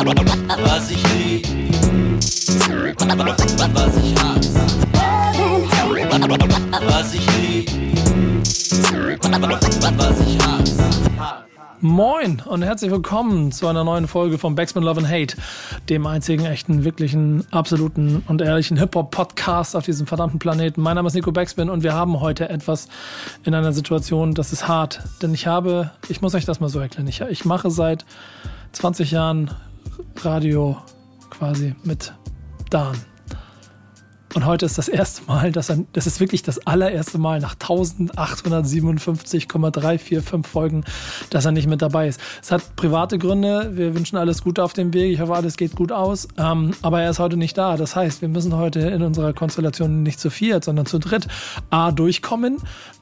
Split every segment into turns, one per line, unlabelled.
Was ich lieb, was ich hasse. Was ich lieb, was ich hasse.
Moin und herzlich willkommen zu einer neuen Folge von Backspin Love and Hate, dem einzigen echten, wirklichen, absoluten und ehrlichen Hip-Hop-Podcast auf diesem verdammten Planeten. Mein Name ist Nico Backspin und wir haben heute etwas in einer Situation, das ist hart, denn ich habe, ich muss euch das mal so erklären, ich, ich mache seit 20 Jahren Radio quasi mit Dan. Und heute ist das erste Mal, dass er, das ist wirklich das allererste Mal nach 1857,345 Folgen, dass er nicht mit dabei ist. Es hat private Gründe. Wir wünschen alles Gute auf dem Weg. Ich hoffe, alles geht gut aus. Ähm, aber er ist heute nicht da. Das heißt, wir müssen heute in unserer Konstellation nicht zu viert, sondern zu dritt A durchkommen.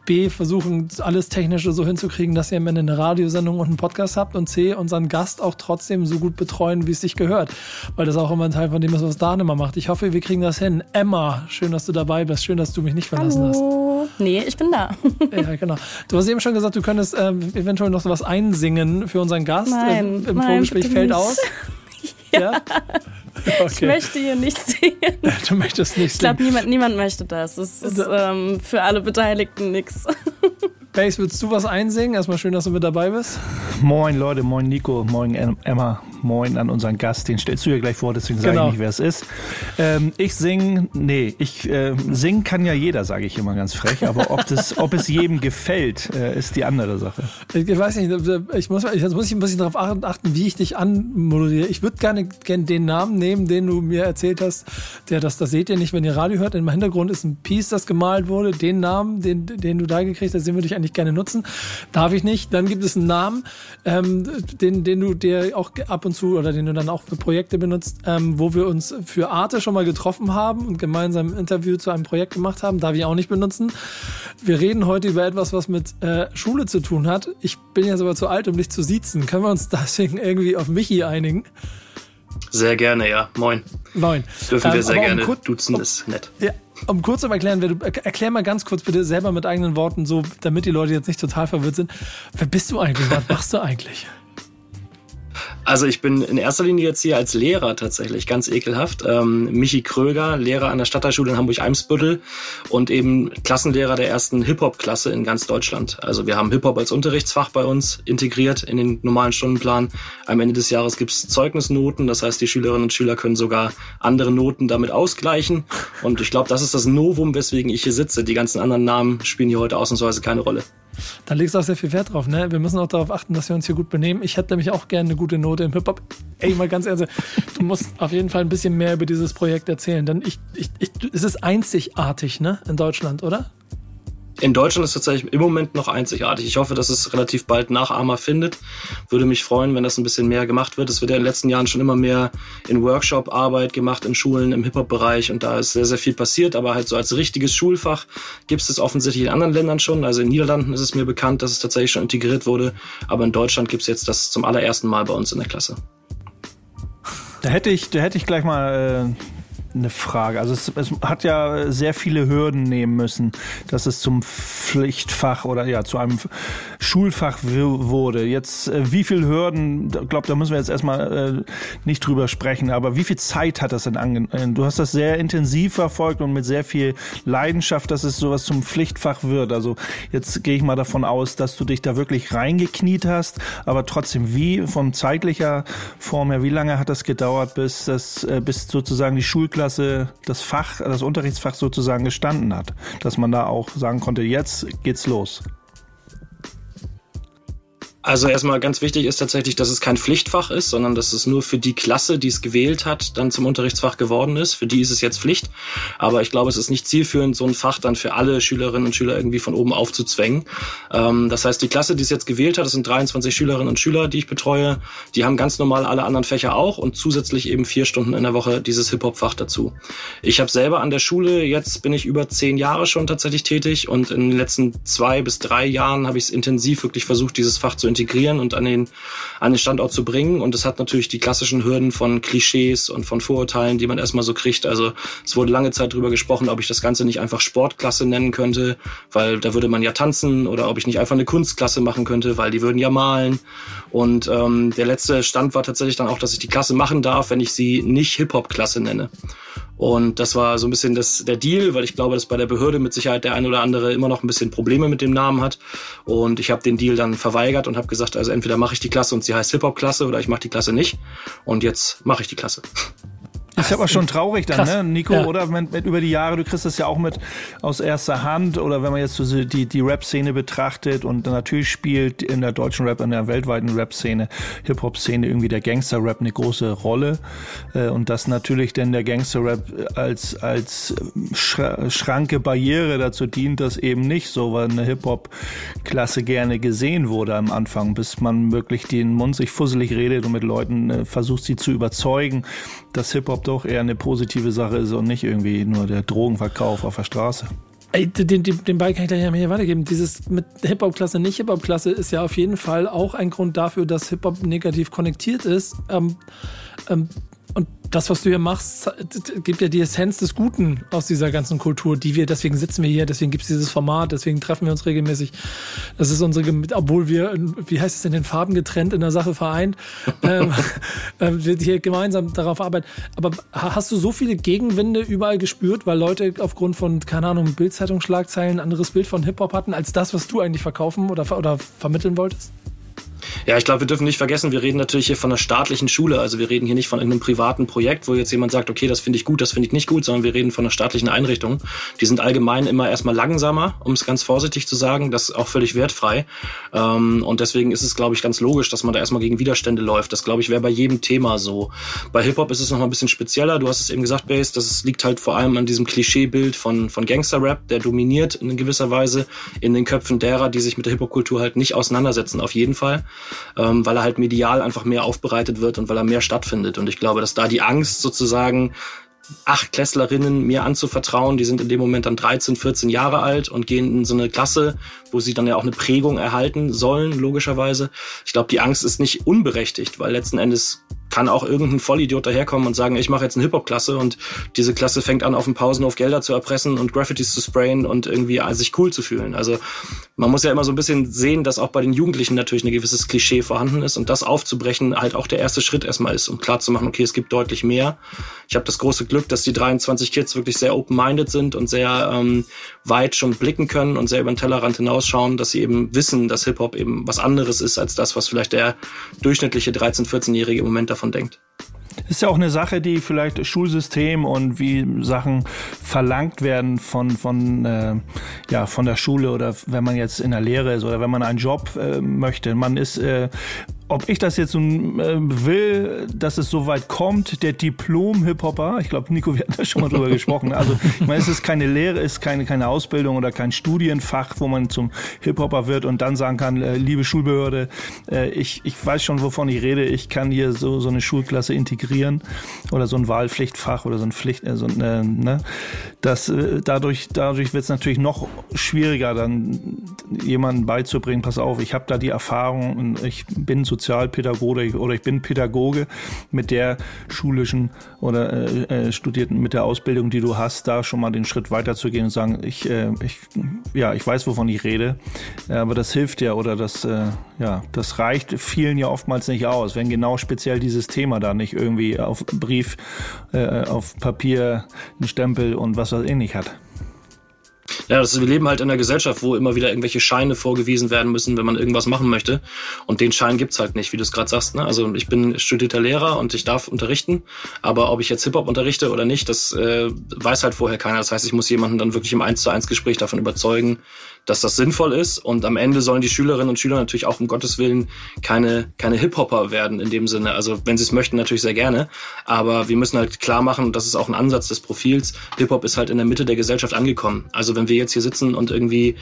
B, versuchen alles Technische so hinzukriegen, dass ihr am Ende eine Radiosendung und einen Podcast habt und C, unseren Gast auch trotzdem so gut betreuen, wie es sich gehört. Weil das auch immer ein Teil von dem ist, was Dan immer macht. Ich hoffe, wir kriegen das hin. Emma, schön, dass du dabei bist. Schön, dass du mich nicht verlassen
Hallo. hast. Nee, ich bin da.
ja, genau. Du hast eben schon gesagt, du könntest äh, eventuell noch so was einsingen für unseren Gast.
Nein,
Im
nein,
Vorgespräch fällt aus.
ja. ja? Okay. Ich möchte hier nicht singen.
Du möchtest nicht singen.
Ich glaube, niemand, niemand möchte das. Es ist ähm, für alle Beteiligten nichts.
Base, willst du was einsingen? Erstmal schön, dass du mit dabei bist.
Moin Leute, moin Nico, moin Emma, moin an unseren Gast. Den stellst du ja gleich vor, deswegen sage genau. ich nicht, wer es ist. Ähm, ich sing, nee, ich äh, singen kann ja jeder, sage ich immer ganz frech. Aber ob, das, ob es jedem gefällt, äh, ist die andere Sache.
Ich weiß nicht, ich muss, jetzt muss ich ein bisschen darauf achten, wie ich dich anmoderiere. Ich würde gerne, gerne den Namen nehmen, den du mir erzählt hast. Der, das, das seht ihr nicht, wenn ihr Radio hört. Im Hintergrund ist ein Piece, das gemalt wurde. Den Namen, den, den du da gekriegt hast, den würde ich eigentlich gerne nutzen. Darf ich nicht. Dann gibt es einen Namen, ähm, den, den du dir auch ab und zu oder den du dann auch für Projekte benutzt, ähm, wo wir uns für Arte schon mal getroffen haben und gemeinsam ein Interview zu einem Projekt gemacht haben. Darf ich auch nicht benutzen. Wir reden heute über etwas, was mit äh, Schule zu tun hat. Ich bin jetzt aber zu alt, um dich zu siezen. Können wir uns deswegen irgendwie auf Michi einigen?
Sehr gerne, ja. Moin.
Moin.
Dürfen wir ähm, sehr gerne duzen, ist nett.
Ja, um kurz zu erklären, du, erklär mal ganz kurz bitte selber mit eigenen Worten, so, damit die Leute jetzt nicht total verwirrt sind. Wer bist du eigentlich? Was machst du eigentlich?
Also ich bin in erster Linie jetzt hier als Lehrer tatsächlich, ganz ekelhaft. Ähm, Michi Kröger, Lehrer an der Stadtteilschule in Hamburg-Eimsbüttel und eben Klassenlehrer der ersten Hip-Hop-Klasse in ganz Deutschland. Also wir haben Hip-Hop als Unterrichtsfach bei uns integriert in den normalen Stundenplan. Am Ende des Jahres gibt's Zeugnisnoten, das heißt, die Schülerinnen und Schüler können sogar andere Noten damit ausgleichen. Und ich glaube, das ist das Novum, weswegen ich hier sitze. Die ganzen anderen Namen spielen hier heute ausnahmsweise keine Rolle.
Da legst du auch sehr viel Wert drauf, ne? Wir müssen auch darauf achten, dass wir uns hier gut benehmen. Ich hätte nämlich auch gerne eine gute Note im Hip-Hop. Ey, mal ganz ehrlich, du musst auf jeden Fall ein bisschen mehr über dieses Projekt erzählen, denn ich, ich, ich, es ist einzigartig, ne? In Deutschland, oder?
In Deutschland ist tatsächlich im Moment noch einzigartig. Ich hoffe, dass es relativ bald Nachahmer findet. Würde mich freuen, wenn das ein bisschen mehr gemacht wird. Es wird ja in den letzten Jahren schon immer mehr in Workshop-Arbeit gemacht, in Schulen, im Hip-Hop-Bereich und da ist sehr, sehr viel passiert. Aber halt so als richtiges Schulfach gibt es das offensichtlich in anderen Ländern schon. Also in Niederlanden ist es mir bekannt, dass es tatsächlich schon integriert wurde. Aber in Deutschland gibt es jetzt das zum allerersten Mal bei uns in der Klasse.
Da hätte ich, da hätte ich gleich mal äh eine Frage. Also es, es, hat ja sehr viele Hürden nehmen müssen, dass es zum Pflichtfach oder ja zu einem Schulfach wurde. Jetzt äh, wie viele Hürden? Ich glaube, da müssen wir jetzt erstmal äh, nicht drüber sprechen. Aber wie viel Zeit hat das denn angenommen? Du hast das sehr intensiv verfolgt und mit sehr viel Leidenschaft, dass es sowas zum Pflichtfach wird. Also jetzt gehe ich mal davon aus, dass du dich da wirklich reingekniet hast. Aber trotzdem, wie von zeitlicher Form her, wie lange hat das gedauert, bis das äh, bis sozusagen die Schulklasse Schulklasse das Fach, das Unterrichtsfach sozusagen gestanden hat, dass man da auch sagen konnte, jetzt geht's los.
Also erstmal ganz wichtig ist tatsächlich, dass es kein Pflichtfach ist, sondern dass es nur für die Klasse, die es gewählt hat, dann zum Unterrichtsfach geworden ist. Für die ist es jetzt Pflicht. Aber ich glaube, es ist nicht zielführend, so ein Fach dann für alle Schülerinnen und Schüler irgendwie von oben aufzuzwängen. Ähm, das heißt, die Klasse, die es jetzt gewählt hat, das sind 23 Schülerinnen und Schüler, die ich betreue, die haben ganz normal alle anderen Fächer auch und zusätzlich eben vier Stunden in der Woche dieses Hip-Hop-Fach dazu. Ich habe selber an der Schule, jetzt bin ich über zehn Jahre schon tatsächlich tätig und in den letzten zwei bis drei Jahren habe ich es intensiv wirklich versucht, dieses Fach zu integrieren integrieren und an den, an den Standort zu bringen. Und es hat natürlich die klassischen Hürden von Klischees und von Vorurteilen, die man erstmal so kriegt. Also es wurde lange Zeit darüber gesprochen, ob ich das Ganze nicht einfach Sportklasse nennen könnte, weil da würde man ja tanzen oder ob ich nicht einfach eine Kunstklasse machen könnte, weil die würden ja malen. Und ähm, der letzte Stand war tatsächlich dann auch, dass ich die Klasse machen darf, wenn ich sie nicht Hip-Hop-Klasse nenne. Und das war so ein bisschen das, der Deal, weil ich glaube, dass bei der Behörde mit Sicherheit der ein oder andere immer noch ein bisschen Probleme mit dem Namen hat. Und ich habe den Deal dann verweigert und habe gesagt, also entweder mache ich die Klasse und sie heißt Hip-Hop-Klasse oder ich mache die Klasse nicht. Und jetzt mache ich die Klasse.
Ist aber schon traurig dann,
Krass.
ne, Nico?
Ja.
Oder mit, mit über die Jahre, du kriegst das ja auch mit aus erster Hand oder wenn man jetzt so die, die Rap-Szene betrachtet und natürlich spielt in der deutschen Rap, in der weltweiten Rap-Szene, Hip-Hop-Szene irgendwie der Gangster-Rap eine große Rolle. Äh, Und dass natürlich denn der Gangster-Rap als, als Schra- Schranke, Barriere dazu dient, das eben nicht so, weil eine Hip-Hop-Klasse gerne gesehen wurde am Anfang, bis man wirklich den Mund sich fusselig redet und mit Leuten äh, versucht, sie zu überzeugen, dass Hip-Hop doch eher eine positive Sache ist und nicht irgendwie nur der Drogenverkauf auf der Straße.
Ey, den, den, den Ball kann ich gleich hier weitergeben. Dieses mit Hip-Hop-Klasse, nicht Hip-Hop-Klasse ist ja auf jeden Fall auch ein Grund dafür, dass Hip-Hop negativ konnektiert ist. Ähm, ähm, und das, was du hier machst, gibt ja die Essenz des Guten aus dieser ganzen Kultur, die wir, deswegen sitzen wir hier, deswegen gibt es dieses Format, deswegen treffen wir uns regelmäßig. Das ist unsere, obwohl wir, wie heißt es in den Farben getrennt in der Sache vereint, ähm, äh, wir hier gemeinsam darauf arbeiten. Aber ha- hast du so viele Gegenwinde überall gespürt, weil Leute aufgrund von, keine Ahnung, Bildzeitungsschlagzeilen ein anderes Bild von Hip-Hop hatten, als das, was du eigentlich verkaufen oder, oder vermitteln wolltest?
Ja, ich glaube, wir dürfen nicht vergessen, wir reden natürlich hier von einer staatlichen Schule. Also wir reden hier nicht von irgendeinem privaten Projekt, wo jetzt jemand sagt, okay, das finde ich gut, das finde ich nicht gut, sondern wir reden von einer staatlichen Einrichtung. Die sind allgemein immer erstmal langsamer, um es ganz vorsichtig zu sagen. Das ist auch völlig wertfrei. Ähm, und deswegen ist es, glaube ich, ganz logisch, dass man da erstmal gegen Widerstände läuft. Das, glaube ich, wäre bei jedem Thema so. Bei Hip-Hop ist es noch mal ein bisschen spezieller. Du hast es eben gesagt, Base, das liegt halt vor allem an diesem Klischeebild von, von Gangster-Rap, der dominiert in gewisser Weise in den Köpfen derer, die sich mit der Hip-Hop-Kultur halt nicht auseinandersetzen, auf jeden Fall ähm, weil er halt medial einfach mehr aufbereitet wird und weil er mehr stattfindet. Und ich glaube, dass da die Angst sozusagen Achtklässlerinnen mir anzuvertrauen, die sind in dem Moment dann 13, 14 Jahre alt und gehen in so eine Klasse, wo sie dann ja auch eine Prägung erhalten sollen, logischerweise. Ich glaube, die Angst ist nicht unberechtigt, weil letzten Endes kann auch irgendein Vollidiot daherkommen und sagen, ich mache jetzt eine Hip-Hop-Klasse und diese Klasse fängt an, auf dem Pausenhof Gelder zu erpressen und Graffitis zu sprayen und irgendwie sich cool zu fühlen. Also man muss ja immer so ein bisschen sehen, dass auch bei den Jugendlichen natürlich ein gewisses Klischee vorhanden ist und das aufzubrechen halt auch der erste Schritt erstmal ist, um klarzumachen, okay, es gibt deutlich mehr. Ich habe das große Glück, dass die 23 Kids wirklich sehr open-minded sind und sehr ähm, weit schon blicken können und sehr über den Tellerrand hinausschauen, dass sie eben wissen, dass Hip-Hop eben was anderes ist als das, was vielleicht der durchschnittliche 13-, 14-Jährige im Moment davon denkt.
Ist ja auch eine Sache, die vielleicht Schulsystem und wie Sachen verlangt werden von, von, äh, ja, von der Schule oder wenn man jetzt in der Lehre ist oder wenn man einen Job äh, möchte. Man ist, äh, ob ich das jetzt nun äh, will, dass es so weit kommt, der Diplom-Hip-Hopper, ich glaube, Nico, wir hatten da schon mal drüber gesprochen. Also, ich meine, es ist keine Lehre, es ist keine, keine Ausbildung oder kein Studienfach, wo man zum Hip-Hopper wird und dann sagen kann, äh, liebe Schulbehörde, äh, ich, ich weiß schon, wovon ich rede, ich kann hier so, so eine Schulklasse integrieren oder so ein Wahlpflichtfach oder so ein Pflicht, äh, so ein, äh, ne? Das, äh, dadurch, dadurch wird es natürlich noch schwieriger, dann jemandem beizubringen, pass auf, ich habe da die Erfahrung und ich bin Sozialpädagoge oder ich bin Pädagoge mit der schulischen oder äh, äh, studierten, mit der Ausbildung, die du hast, da schon mal den Schritt weiterzugehen und sagen, ich, äh, ich, ja, ich weiß, wovon ich rede, äh, aber das hilft ja oder das, äh, ja, das reicht vielen ja oftmals nicht aus, wenn genau speziell dieses Thema da nicht irgendwie auf Brief, äh, auf Papier, einen Stempel und was weiß ich nicht hat.
Ja, das, wir leben halt in einer Gesellschaft, wo immer wieder irgendwelche Scheine vorgewiesen werden müssen, wenn man irgendwas machen möchte. Und den Schein gibt's halt nicht, wie du es gerade sagst. Ne? Also ich bin studierter Lehrer und ich darf unterrichten, aber ob ich jetzt Hip-Hop unterrichte oder nicht, das äh, weiß halt vorher keiner. Das heißt, ich muss jemanden dann wirklich im 1 zu 1 Gespräch davon überzeugen, dass das sinnvoll ist. Und am Ende sollen die Schülerinnen und Schüler natürlich auch um Gottes Willen keine, keine Hip-Hopper werden in dem Sinne. Also wenn sie es möchten, natürlich sehr gerne. Aber wir müssen halt klar machen, und das ist auch ein Ansatz des Profils, Hip-Hop ist halt in der Mitte der Gesellschaft angekommen. Also wenn wir jetzt hier sitzen und irgendwie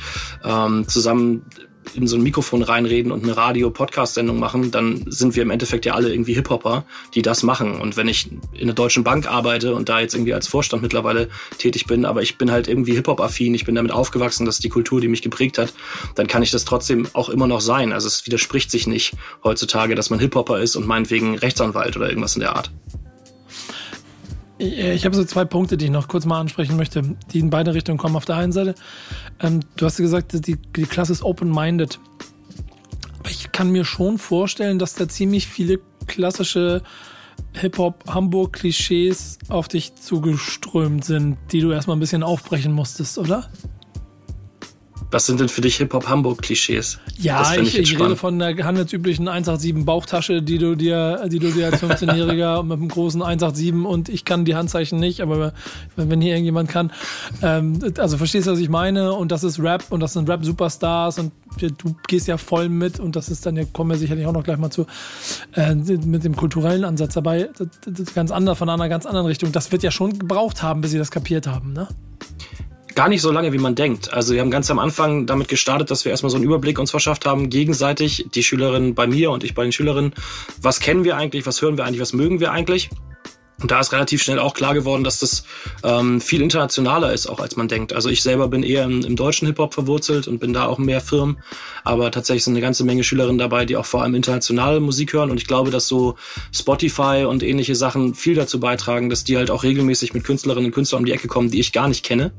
ähm, zusammen in so ein Mikrofon reinreden und eine Radio-Podcast-Sendung machen, dann sind wir im Endeffekt ja alle irgendwie Hip-Hopper, die das machen. Und wenn ich in einer deutschen Bank arbeite und da jetzt irgendwie als Vorstand mittlerweile tätig bin, aber ich bin halt irgendwie Hip-Hop-affin, ich bin damit aufgewachsen, das ist die Kultur, die mich geprägt hat, dann kann ich das trotzdem auch immer noch sein. Also es widerspricht sich nicht heutzutage, dass man Hip-Hopper ist und meinetwegen Rechtsanwalt oder irgendwas in der Art.
Ich habe so zwei Punkte, die ich noch kurz mal ansprechen möchte, die in beide Richtungen kommen. Auf der einen Seite, ähm, du hast gesagt, die, die Klasse ist open-minded. Aber ich kann mir schon vorstellen, dass da ziemlich viele klassische Hip-Hop-Hamburg-Klischees auf dich zugeströmt sind, die du erstmal ein bisschen aufbrechen musstest, oder?
Was sind denn für dich Hip-Hop-Hamburg-Klischees?
Ja, ich, ich, ich rede von der handelsüblichen 187 Bauchtasche, die du dir, die du dir als 15-Jähriger mit einem großen 187 und ich kann die Handzeichen nicht, aber wenn hier irgendjemand kann, ähm, also verstehst du, was ich meine? Und das ist Rap und das sind Rap-Superstars und du gehst ja voll mit und das ist dann, ja, kommen wir sicherlich auch noch gleich mal zu, äh, mit dem kulturellen Ansatz dabei, das, das ist ganz anders, von einer ganz anderen Richtung. Das wird ja schon gebraucht haben, bis sie das kapiert haben, ne?
Gar nicht so lange, wie man denkt. Also wir haben ganz am Anfang damit gestartet, dass wir erstmal so einen Überblick uns verschafft haben, gegenseitig, die Schülerinnen bei mir und ich bei den Schülerinnen, was kennen wir eigentlich, was hören wir eigentlich, was mögen wir eigentlich. Und da ist relativ schnell auch klar geworden, dass das ähm, viel internationaler ist, auch als man denkt. Also ich selber bin eher im, im deutschen Hip-Hop verwurzelt und bin da auch mehr Firmen. Aber tatsächlich sind eine ganze Menge Schülerinnen dabei, die auch vor allem internationale Musik hören. Und ich glaube, dass so Spotify und ähnliche Sachen viel dazu beitragen, dass die halt auch regelmäßig mit Künstlerinnen und Künstlern um die Ecke kommen, die ich gar nicht kenne.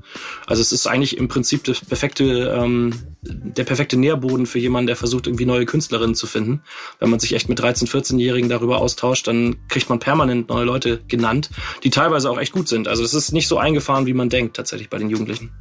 Also es ist eigentlich im Prinzip das perfekte, ähm, der perfekte Nährboden für jemanden, der versucht, irgendwie neue Künstlerinnen zu finden. Wenn man sich echt mit 13-, 14-Jährigen darüber austauscht, dann kriegt man permanent neue Leute genannt, die teilweise auch echt gut sind. Also es ist nicht so eingefahren, wie man denkt tatsächlich bei den Jugendlichen.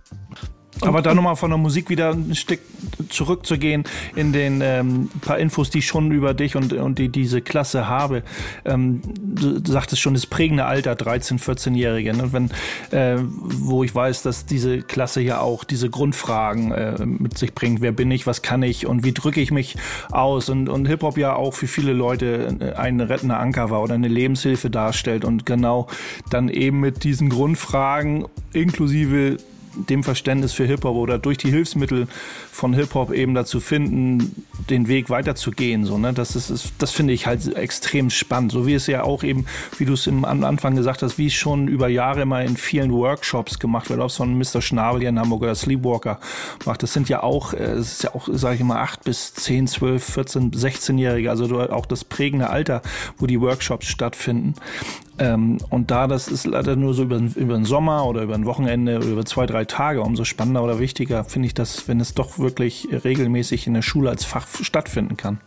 Aber da nochmal von der Musik wieder ein Stück zurückzugehen in den ähm, paar Infos, die ich schon über dich und, und die, diese Klasse habe. Ähm, du sagtest schon, das prägende Alter, 13-, 14-Jährige. Ne? Wenn, äh, wo ich weiß, dass diese Klasse ja auch diese Grundfragen äh, mit sich bringt. Wer bin ich, was kann ich und wie drücke ich mich aus? Und, und Hip-Hop ja auch für viele Leute äh, ein rettender Anker war oder eine Lebenshilfe darstellt. Und genau dann eben mit diesen Grundfragen inklusive dem Verständnis für Hip-Hop oder durch die Hilfsmittel von Hip-Hop eben dazu finden, den Weg weiterzugehen. So, ne? Das, ist, ist, das finde ich halt extrem spannend. So wie es ja auch eben, wie du es am Anfang gesagt hast, wie es schon über Jahre immer in vielen Workshops gemacht wird, ob es von Mr. Schnabel hier in Hamburg oder Sleepwalker macht. Das sind ja auch, äh, das ist ja auch, sage ich mal, acht bis zehn, zwölf, 14, 16-Jährige, also auch das prägende Alter, wo die Workshops stattfinden. Ähm, und da das ist leider nur so über, über den Sommer oder über ein Wochenende oder über zwei, drei Tage, umso spannender oder wichtiger finde ich das, wenn es doch wirklich regelmäßig in der Schule als Fach stattfinden kann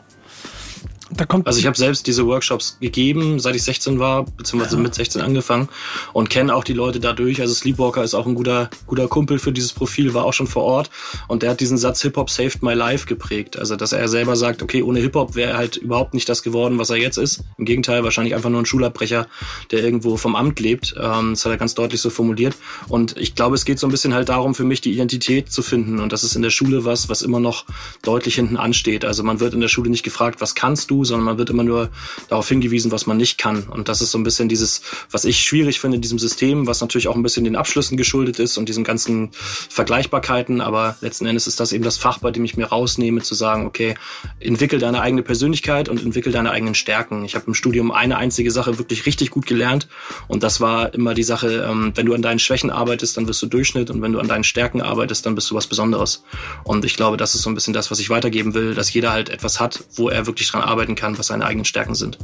also ich habe selbst diese Workshops gegeben, seit ich 16 war, beziehungsweise ja. mit 16 angefangen und kenne auch die Leute dadurch. Also Sleepwalker ist auch ein guter, guter Kumpel für dieses Profil, war auch schon vor Ort und der hat diesen Satz Hip-Hop saved my life geprägt. Also dass er selber sagt, okay, ohne Hip-Hop wäre er halt überhaupt nicht das geworden, was er jetzt ist. Im Gegenteil, wahrscheinlich einfach nur ein Schulabbrecher, der irgendwo vom Amt lebt. Ähm, das hat er ganz deutlich so formuliert. Und ich glaube, es geht so ein bisschen halt darum, für mich die Identität zu finden. Und das ist in der Schule was, was immer noch deutlich hinten ansteht. Also man wird in der Schule nicht gefragt, was kannst du, sondern man wird immer nur darauf hingewiesen, was man nicht kann. Und das ist so ein bisschen dieses, was ich schwierig finde in diesem System, was natürlich auch ein bisschen den Abschlüssen geschuldet ist und diesen ganzen Vergleichbarkeiten. Aber letzten Endes ist das eben das Fach, bei dem ich mir rausnehme, zu sagen, okay, entwickel deine eigene Persönlichkeit und entwickel deine eigenen Stärken. Ich habe im Studium eine einzige Sache wirklich richtig gut gelernt und das war immer die Sache, ähm, wenn du an deinen Schwächen arbeitest, dann wirst du Durchschnitt und wenn du an deinen Stärken arbeitest, dann bist du was Besonderes. Und ich glaube, das ist so ein bisschen das, was ich weitergeben will, dass jeder halt etwas hat, wo er wirklich dran arbeiten kann, was seine eigenen Stärken sind.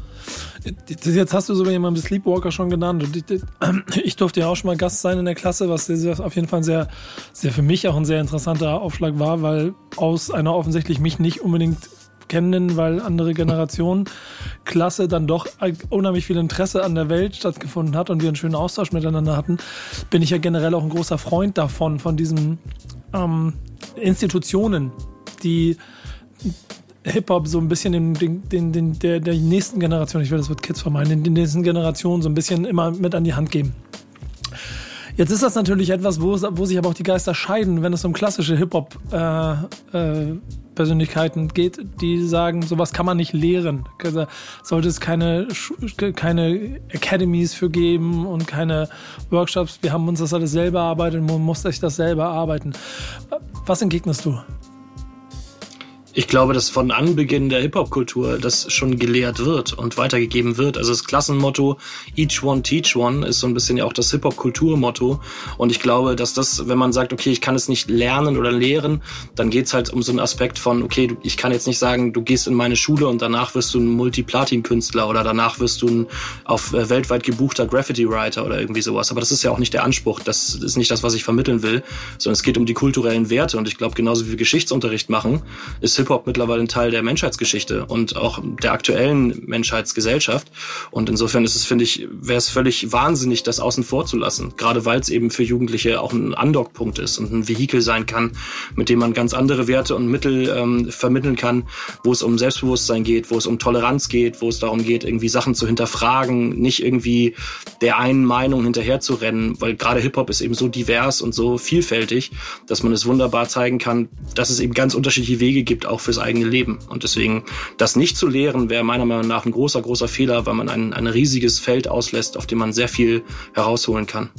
Jetzt hast du so jemanden Sleepwalker schon genannt. Und ich durfte ja auch schon mal Gast sein in der Klasse, was auf jeden Fall sehr, sehr für mich auch ein sehr interessanter Aufschlag war, weil aus einer offensichtlich mich nicht unbedingt kennen, weil andere Generationen Klasse dann doch unheimlich viel Interesse an der Welt stattgefunden hat und wir einen schönen Austausch miteinander hatten, bin ich ja generell auch ein großer Freund davon, von diesen ähm, Institutionen, die Hip-Hop so ein bisschen den, den, den, den, der, der nächsten Generation, ich will das Wort Kids vermeiden, den nächsten Generation so ein bisschen immer mit an die Hand geben. Jetzt ist das natürlich etwas, wo, wo sich aber auch die Geister scheiden, wenn es um klassische Hip-Hop-Persönlichkeiten äh, äh, geht, die sagen, sowas kann man nicht lehren. Da sollte es keine, keine Academies für geben und keine Workshops. Wir haben uns das alles selber erarbeitet, man muss sich das selber arbeiten. Was entgegnest du?
Ich glaube, dass von Anbeginn der Hip-Hop-Kultur das schon gelehrt wird und weitergegeben wird. Also das Klassenmotto Each One Teach One ist so ein bisschen ja auch das Hip-Hop-Kulturmotto. Und ich glaube, dass das, wenn man sagt, okay, ich kann es nicht lernen oder lehren, dann geht's halt um so einen Aspekt von, okay, ich kann jetzt nicht sagen, du gehst in meine Schule und danach wirst du ein Multiplatin-Künstler oder danach wirst du ein auf äh, weltweit gebuchter Graffiti-Writer oder irgendwie sowas. Aber das ist ja auch nicht der Anspruch. Das ist nicht das, was ich vermitteln will, sondern es geht um die kulturellen Werte. Und ich glaube, genauso wie wir Geschichtsunterricht machen, ist Hip-Hop mittlerweile ein Teil der Menschheitsgeschichte und auch der aktuellen Menschheitsgesellschaft. Und insofern ist es, finde ich, wäre es völlig wahnsinnig, das außen vor zu lassen. Gerade weil es eben für Jugendliche auch ein Andockpunkt ist und ein Vehikel sein kann, mit dem man ganz andere Werte und Mittel ähm, vermitteln kann, wo es um Selbstbewusstsein geht, wo es um Toleranz geht, wo es darum geht, irgendwie Sachen zu hinterfragen, nicht irgendwie der einen Meinung hinterher weil gerade Hip-Hop ist eben so divers und so vielfältig, dass man es wunderbar zeigen kann, dass es eben ganz unterschiedliche Wege gibt, auch fürs eigene Leben. Und deswegen das nicht zu lehren, wäre meiner Meinung nach ein großer, großer Fehler, weil man ein, ein riesiges Feld auslässt, auf dem man sehr viel herausholen kann.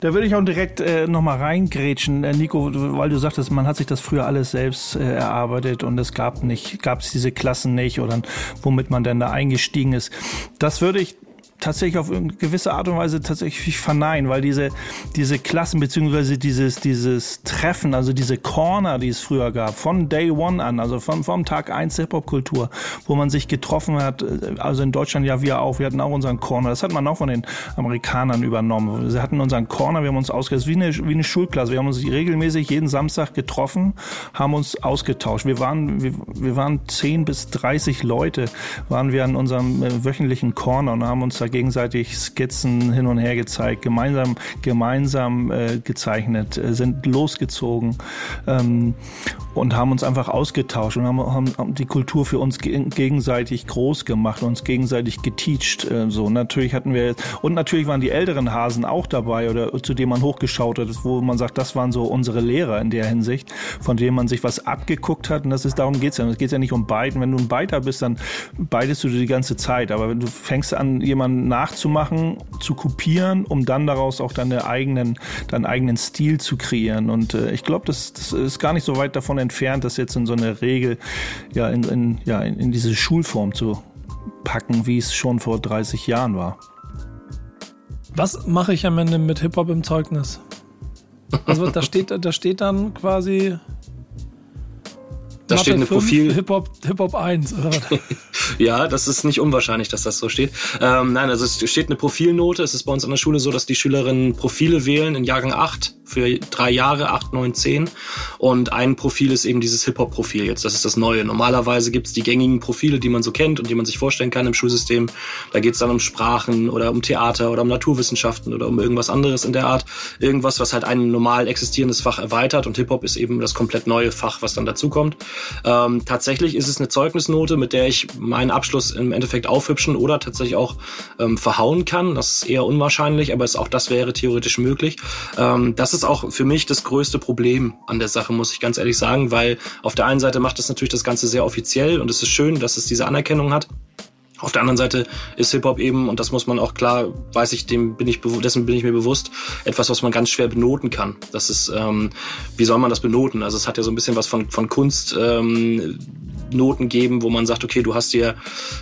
Da würde ich auch direkt äh, nochmal reingrätschen, äh, Nico, weil du sagtest, man hat sich das früher alles selbst äh, erarbeitet und es gab nicht, gab es diese Klassen nicht oder womit man denn da eingestiegen ist. Das würde ich tatsächlich auf gewisse Art und Weise tatsächlich verneinen, weil diese, diese Klassen beziehungsweise dieses, dieses Treffen, also diese Corner, die es früher gab, von Day One an, also vom, vom Tag eins Hip-Hop-Kultur, wo man sich getroffen hat, also in Deutschland ja wir auch, wir hatten auch unseren Corner, das hat man auch von den Amerikanern übernommen. Sie hatten unseren Corner, wir haben uns ausgetauscht, wie eine, wie eine Schulklasse, wir haben uns regelmäßig jeden Samstag getroffen, haben uns ausgetauscht. Wir waren, wir, wir waren 10 bis 30 Leute, waren wir an unserem äh, wöchentlichen Corner und haben uns da gegenseitig Skizzen hin und her gezeigt, gemeinsam, gemeinsam äh, gezeichnet, äh, sind losgezogen ähm, und haben uns einfach ausgetauscht und haben, haben die Kultur für uns ge gegenseitig groß gemacht, uns gegenseitig geteacht. Äh, so natürlich hatten wir und natürlich waren die älteren Hasen auch dabei oder zu denen man hochgeschaut hat, wo man sagt, das waren so unsere Lehrer in der Hinsicht, von denen man sich was abgeguckt hat. Und das ist darum geht's ja. Es geht ja nicht um beiden. Wenn du ein Beiter bist, dann beidest du die ganze Zeit. Aber wenn du fängst an, jemanden nachzumachen, zu kopieren, um dann daraus auch deine eigenen, deinen eigenen Stil zu kreieren. Und äh, ich glaube, das, das ist gar nicht so weit davon entfernt, das jetzt in so eine Regel, ja, in, in, ja, in, in diese Schulform zu packen, wie es schon vor 30 Jahren war.
Was mache ich am Ende mit Hip-Hop im Zeugnis? Also da steht, da steht dann quasi
da
Mathe
steht eine
5,
Profil.
Hip-Hop Hip -Hop 1. Oder?
Ja, das ist nicht unwahrscheinlich, dass das so steht. Ähm, nein, also es steht eine Profilnote. Es ist bei uns an der Schule so, dass die Schülerinnen Profile wählen in Jahrgang 8 für drei Jahre, 8, 9, 10. Und ein Profil ist eben dieses Hip-Hop-Profil jetzt. Das ist das Neue. Normalerweise gibt's die gängigen Profile, die man so kennt und die man sich vorstellen kann im Schulsystem. Da geht's dann um Sprachen oder um Theater oder um Naturwissenschaften oder um irgendwas anderes in der Art. Irgendwas, was halt ein normal existierendes Fach erweitert. Und Hip-Hop ist eben das komplett neue Fach, was dann dazukommt. Ähm, tatsächlich ist es eine Zeugnisnote, mit der ich meinen Abschluss im Endeffekt aufhübschen oder tatsächlich auch ähm, verhauen kann. Das ist eher unwahrscheinlich, aber es, auch das wäre theoretisch möglich. Ähm, das ist auch für mich das größte Problem an der Sache, muss ich ganz ehrlich sagen, weil auf der einen Seite macht es natürlich das Ganze sehr offiziell und es ist schön, dass es diese Anerkennung hat. Auf der anderen Seite ist Hip-Hop eben, und das muss man auch klar, weiß ich, dem bin ich dessen bin ich mir bewusst, etwas, was man ganz schwer benoten kann. Das ist, ähm, wie soll man das benoten? Also es hat ja so ein bisschen was von, von Kunst, ähm, Noten geben, wo man sagt, okay, du hast dir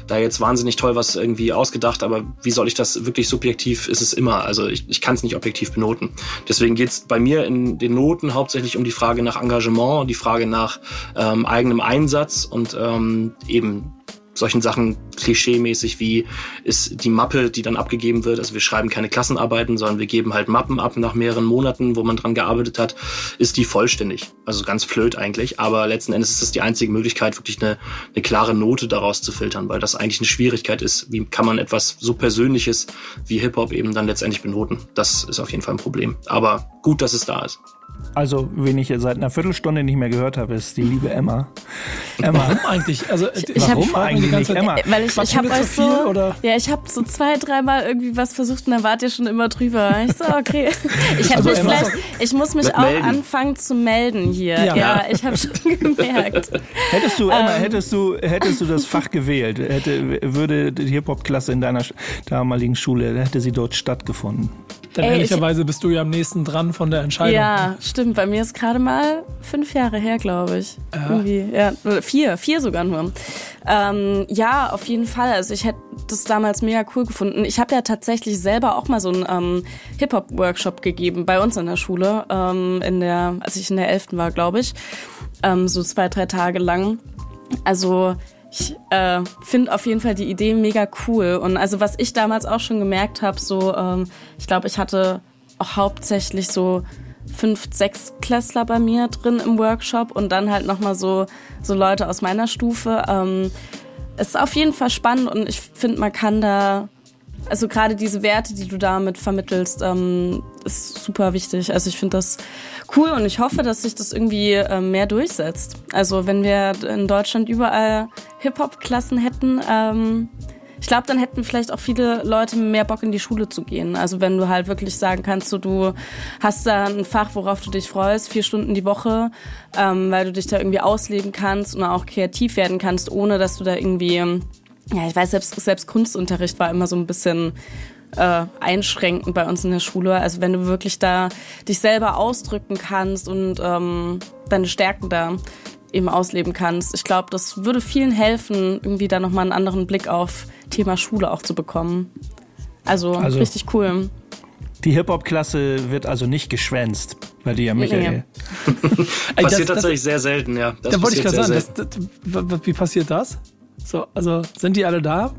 da jetzt wahnsinnig toll was irgendwie ausgedacht, aber wie soll ich das wirklich subjektiv ist es immer? Also ich, ich kann es nicht objektiv benoten. Deswegen geht es bei mir in den Noten hauptsächlich um die Frage nach Engagement, die Frage nach ähm, eigenem Einsatz und ähm, eben solchen Sachen klischeemäßig wie ist die Mappe, die dann abgegeben wird. Also wir schreiben keine Klassenarbeiten, sondern wir geben halt Mappen ab nach mehreren Monaten, wo man dran gearbeitet hat, ist die vollständig. Also ganz blöd eigentlich. Aber letzten Endes ist es die einzige Möglichkeit, wirklich eine, eine klare Note daraus zu filtern, weil das eigentlich eine Schwierigkeit ist. Wie kann man etwas so Persönliches wie Hip-Hop eben dann letztendlich benoten? Das ist auf jeden Fall ein Problem. Aber gut, dass es da ist.
Also, wen ich seit einer Viertelstunde nicht mehr gehört habe, ist die liebe Emma. Emma,
Warum eigentlich? Also,
ich hab-
warum
eigentlich nicht, Emma?
Weil ich, ich habe euch
viel,
so,
oder?
ja, ich habe so zwei, dreimal irgendwie was versucht und dann wart ihr schon immer drüber. Ich so, okay. Ich,
Also
mich
Emma-
vielleicht, ich muss mich auch
melden.
anfangen zu melden hier.
Ja.
Ja, ich habe schon gemerkt.
hättest du, Emma,
Ähm.
hättest du, hättest du das Fach gewählt, hätte, würde die Hip-Hop-Klasse in deiner damaligen Schule, hätte sie dort stattgefunden?
Ey, ich-
ehrlicherweise bist du ja am nächsten dran von der Entscheidung.
Ja, stimmt. Bei mir ist gerade mal fünf Jahre her, glaube ich. Irgendwie, ja, vier, vier sogar nur. Ähm, ja, auf jeden Fall. Also ich hätte das damals mega cool gefunden. Ich habe ja tatsächlich selber auch mal so einen ähm, Hip-Hop-Workshop gegeben bei uns in der Schule, ähm, in der, als ich in der elften war, glaube ich, ähm, so zwei, drei Tage lang. Also ich äh, finde auf jeden Fall die Idee mega cool. Und also was ich damals auch schon gemerkt habe, so ähm, ich glaube, ich hatte auch hauptsächlich so fünf, sechs Klässler bei mir drin im Workshop und dann halt nochmal so, so Leute aus meiner Stufe. Ähm, es ist auf jeden Fall spannend und ich finde, man kann da, also gerade diese Werte, die du damit vermittelst, ähm, ist super wichtig. Also ich finde das cool und ich hoffe, dass sich das irgendwie ähm, mehr durchsetzt. Also wenn wir in Deutschland überall Hip-Hop-Klassen hätten, ähm, ich glaube, dann hätten vielleicht auch viele Leute mehr Bock in die Schule zu gehen. Also wenn du halt wirklich sagen kannst, so, du hast da ein Fach, worauf du dich freust, vier Stunden die Woche, ähm, weil du dich da irgendwie ausleben kannst und auch kreativ werden kannst, ohne dass du da irgendwie, ja, ich weiß, selbst, selbst Kunstunterricht war immer so ein bisschen äh, einschränkend bei uns in der Schule. Also wenn du wirklich da dich selber ausdrücken kannst und ähm, deine Stärken da eben ausleben kannst. Ich glaube, das würde vielen helfen, irgendwie da nochmal einen anderen Blick auf Thema Schule auch zu bekommen. Also,
Also-
richtig cool.
Die Hip-Hop-Klasse wird also nicht geschwänzt bei dir, Michael.
Ey,
Passiert
das- das-
tatsächlich sehr selten, ja. Das
Da wollte ich gerade sagen, das, das, wie passiert das? So, also sind die alle da?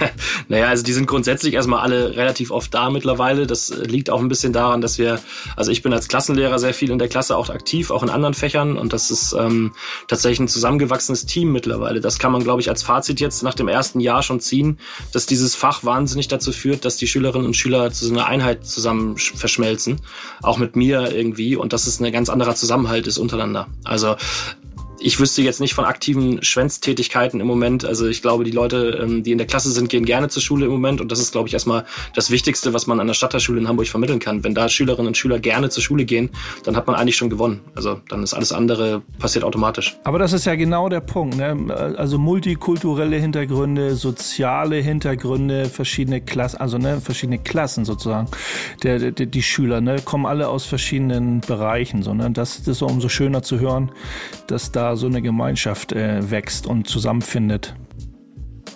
Naja, also die sind grundsätzlich erstmal alle relativ oft da mittlerweile. Das äh, liegt auch ein bisschen daran, dass wir, also ich bin als Klassenlehrer sehr viel in der Klasse auch aktiv, auch in anderen Fächern und das ist ähm, tatsächlich ein zusammengewachsenes Team mittlerweile. Das kann man, glaube ich, als Fazit jetzt nach dem ersten Jahr schon ziehen, dass dieses Fach wahnsinnig dazu führt, dass die Schülerinnen und Schüler zu so einer Einheit zusammen sch- verschmelzen, auch mit mir irgendwie und dass es ein ganz anderer Zusammenhalt ist untereinander. Also ich wüsste jetzt nicht von aktiven Schwänztätigkeiten im Moment. Also ich glaube, die Leute, ähm, die in der Klasse sind, gehen gerne zur Schule im Moment. Und das ist, glaube ich, erstmal das Wichtigste, was man an der Stadtteilschule in Hamburg vermitteln kann. Wenn da Schülerinnen und Schüler gerne zur Schule gehen, dann hat man eigentlich schon gewonnen. Also dann ist alles andere passiert automatisch.
Aber das ist ja genau der Punkt. Ne? Also multikulturelle Hintergründe, soziale Hintergründe, verschiedene Klassen, also ne, verschiedene Klassen sozusagen. Der, der, die Schüler ne, kommen alle aus verschiedenen Bereichen. So, ne? Das ist so umso schöner zu hören, dass da so eine Gemeinschaft äh, wächst und zusammenfindet.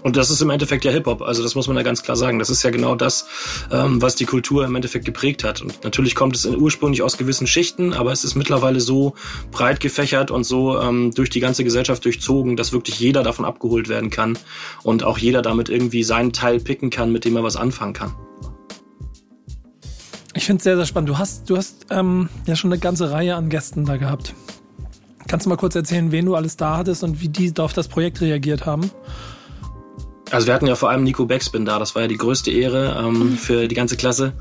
Und das ist im Endeffekt ja Hip-Hop. Also das muss man ja ganz klar sagen. Das ist ja genau das, ähm, was die Kultur im Endeffekt geprägt hat. Und natürlich kommt es in, ursprünglich aus gewissen Schichten, aber es ist mittlerweile so breit gefächert und so ähm, durch die ganze Gesellschaft durchzogen, dass wirklich jeder davon abgeholt werden kann und auch jeder damit irgendwie seinen Teil picken kann, mit dem er was anfangen kann.
Ich finde es sehr, sehr spannend. Du hast, du hast ähm, ja schon eine ganze Reihe an Gästen da gehabt. Kannst du mal kurz erzählen, wen du alles da hattest und wie die auf das Projekt reagiert haben?
Also wir hatten ja vor allem Nico Backspin da, das war ja die größte Ehre ähm, für die ganze Klasse.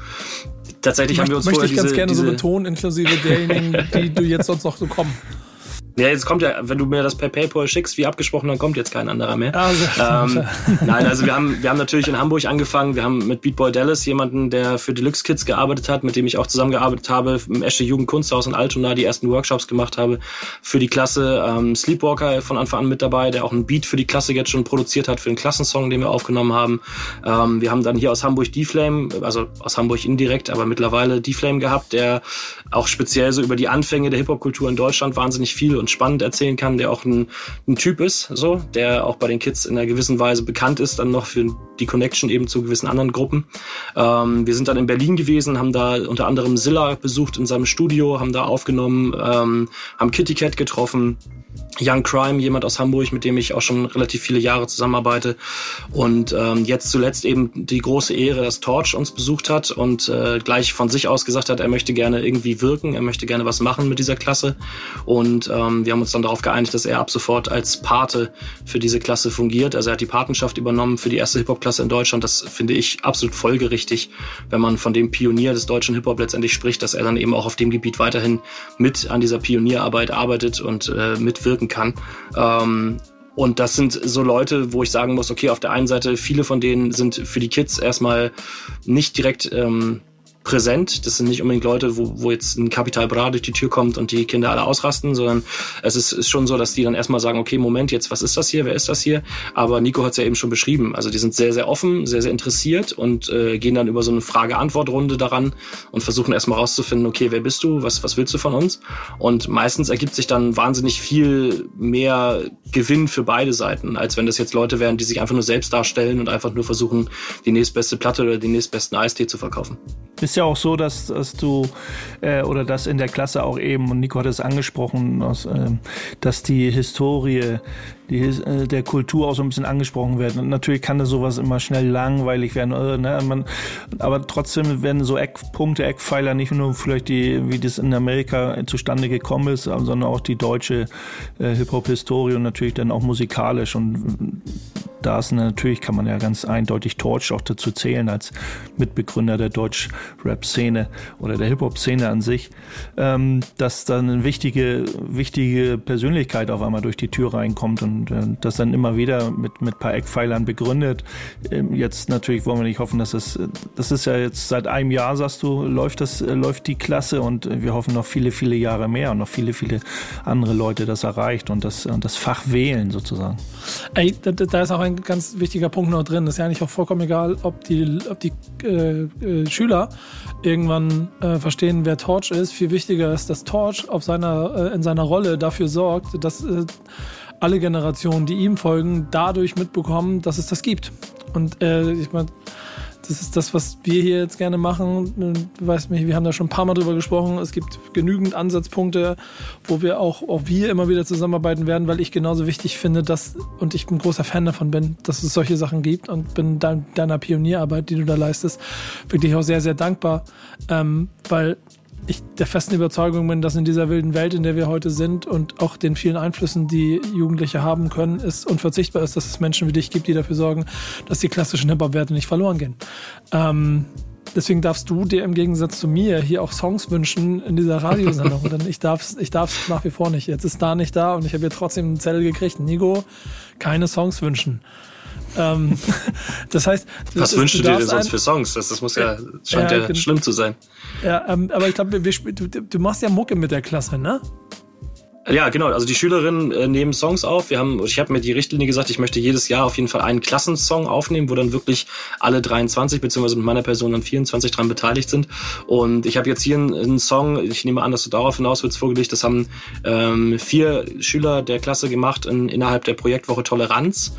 Tatsächlich haben wir uns
möchte
vorher
ich ganz
diese,
gerne so
diese
betonen, inklusive derjenigen, die du jetzt sonst noch so kommen.
Ja, jetzt kommt ja, wenn du mir das per PayPal schickst, wie abgesprochen, dann kommt jetzt kein anderer mehr.
Sehr
ähm, nein, also wir haben, wir haben natürlich in Hamburg angefangen. Wir haben mit Beatboy Dallas jemanden, der für Deluxe Kids gearbeitet hat, mit dem ich auch zusammengearbeitet habe, im Esche Jugendkunsthaus in Altona die ersten Workshops gemacht habe für die Klasse. Ähm, Sleepwalker von Anfang an mit dabei, der auch einen Beat für die Klasse jetzt schon produziert hat, für den Klassensong, den wir aufgenommen haben. Ähm, wir haben dann hier aus Hamburg D-Flame, also aus Hamburg indirekt, aber mittlerweile D-Flame gehabt, der auch speziell so über die Anfänge der Hip-Hop-Kultur in Deutschland wahnsinnig viel und spannend erzählen kann, der auch ein, ein Typ ist, so, der auch bei den Kids in einer gewissen Weise bekannt ist, dann noch für die Connection eben zu gewissen anderen Gruppen. Ähm, wir sind dann in Berlin gewesen, haben da unter anderem Silla besucht in seinem Studio, haben da aufgenommen, ähm, haben Kitty Cat getroffen, Young Crime, jemand aus Hamburg, mit dem ich auch schon relativ viele Jahre zusammenarbeite. Und ähm, jetzt zuletzt eben die große Ehre, dass Torch uns besucht hat und äh, gleich von sich aus gesagt hat, er möchte gerne irgendwie wirken, er möchte gerne was machen mit dieser Klasse. Und ähm, wir haben uns dann darauf geeinigt, dass er ab sofort als Pate für diese Klasse fungiert. Also er hat die Patenschaft übernommen für die erste Hip-Hop-Klasse in Deutschland. Das finde ich absolut folgerichtig, wenn man von dem Pionier des deutschen Hip-Hop letztendlich spricht, dass er dann eben auch auf dem Gebiet weiterhin mit an dieser Pionierarbeit arbeitet und äh, mitwirken kann. Ähm, und das sind so Leute, wo ich sagen muss, okay, auf der einen Seite, viele von denen sind für die Kids erstmal nicht direkt ähm, präsent. Das sind nicht unbedingt Leute, wo, wo jetzt ein Kapital Bra durch die Tür kommt und die Kinder alle ausrasten, sondern es ist, ist schon so, dass die dann erstmal sagen, okay, Moment, jetzt, was ist das hier, wer ist das hier? Aber Nico hat es ja eben schon beschrieben. Also die sind sehr, sehr offen, sehr, sehr interessiert und äh, gehen dann über so eine Frage-Antwort-Runde daran und versuchen erstmal rauszufinden, okay, wer bist du, was, was willst du von uns? Und meistens ergibt sich dann wahnsinnig viel mehr Gewinn für beide Seiten, als wenn das jetzt Leute wären, die sich einfach nur selbst darstellen und einfach nur versuchen, die nächstbeste Platte oder den nächstbesten Eistee zu verkaufen.
Ist ja auch so, dass, dass du äh, oder dass in der Klasse auch eben, und Nico hat es angesprochen, dass, äh, dass die Historie die, äh, der Kultur auch so ein bisschen angesprochen wird. Und natürlich kann das sowas immer schnell langweilig werden. Äh, ne? Man, aber trotzdem werden so Eckpunkte, Eckpfeiler nicht nur vielleicht die, wie das in Amerika zustande gekommen ist, sondern auch die deutsche äh, Hip-Hop-Historie und natürlich dann auch musikalisch. Und da ist natürlich, kann man ja ganz eindeutig Torch auch dazu zählen als Mitbegründer der Deutsch-Rap-Szene oder der Hip-Hop-Szene an sich, ähm, dass dann eine wichtige, wichtige Persönlichkeit auf einmal durch die Tür reinkommt und äh, das dann immer wieder mit, mit paar Eckpfeilern begründet. Ähm, jetzt natürlich wollen wir nicht hoffen, dass es, das ist ja jetzt seit einem Jahr, sagst du, läuft das, äh, läuft die Klasse und wir hoffen noch viele, viele Jahre mehr und noch viele, viele andere Leute das erreicht und das, das Fach wählen sozusagen.
Ey, da, da ist auch ein ganz wichtiger Punkt noch drin. Ist ja eigentlich auch vollkommen egal, ob die, ob die äh, äh, Schüler irgendwann äh, verstehen, wer Torch ist. Viel wichtiger ist, dass Torch auf seiner, äh, in seiner Rolle dafür sorgt, dass äh, alle Generationen, die ihm folgen, dadurch mitbekommen, dass es das gibt. Und äh, ich meine, das ist das, was wir hier jetzt gerne machen. Du weißt mich, wir haben da schon ein paar Mal drüber gesprochen. Es gibt genügend Ansatzpunkte, wo wir auch, auch wir immer wieder zusammenarbeiten werden, weil ich genauso wichtig finde, dass, und ich ein großer Fan davon bin, dass es solche Sachen gibt und bin dein, deiner Pionierarbeit, die du da leistest, wirklich auch sehr, sehr dankbar, ähm, weil ich der festen Überzeugung bin, dass in dieser wilden Welt, in der wir heute sind und auch den vielen Einflüssen, die Jugendliche haben können, es unverzichtbar ist, dass es Menschen wie dich gibt, die dafür sorgen, dass die klassischen Hip-Hop-Werte nicht verloren gehen. Ähm, deswegen darfst du dir im Gegensatz zu mir hier auch Songs wünschen in dieser Radiosendung. Denn ich darf es ich darf's nach wie vor nicht. Jetzt ist da nicht da und ich habe hier trotzdem einen Zettel gekriegt. Nigo, keine Songs wünschen. Ähm, das heißt,
was
du,
wünschst du, dir denn sonst für Songs? Das, das muss ja, scheint ja, ja schlimm zu sein.
Ja, ähm, aber ich glaube, du, du machst ja Mucke mit der Klasse, ne?
Ja, genau. Also die Schülerinnen äh, nehmen Songs auf. Wir haben, ich habe mir die Richtlinie gesagt, ich möchte jedes Jahr auf jeden Fall einen Klassensong aufnehmen, wo dann wirklich alle 23 beziehungsweise mit meiner Person dann 24 dran beteiligt sind. Und ich habe jetzt hier einen, einen, Song. Ich nehme an, dass du darauf hinaus willst vorgelegt. Das haben ähm, vier Schüler der Klasse gemacht in, innerhalb der Projektwoche Toleranz.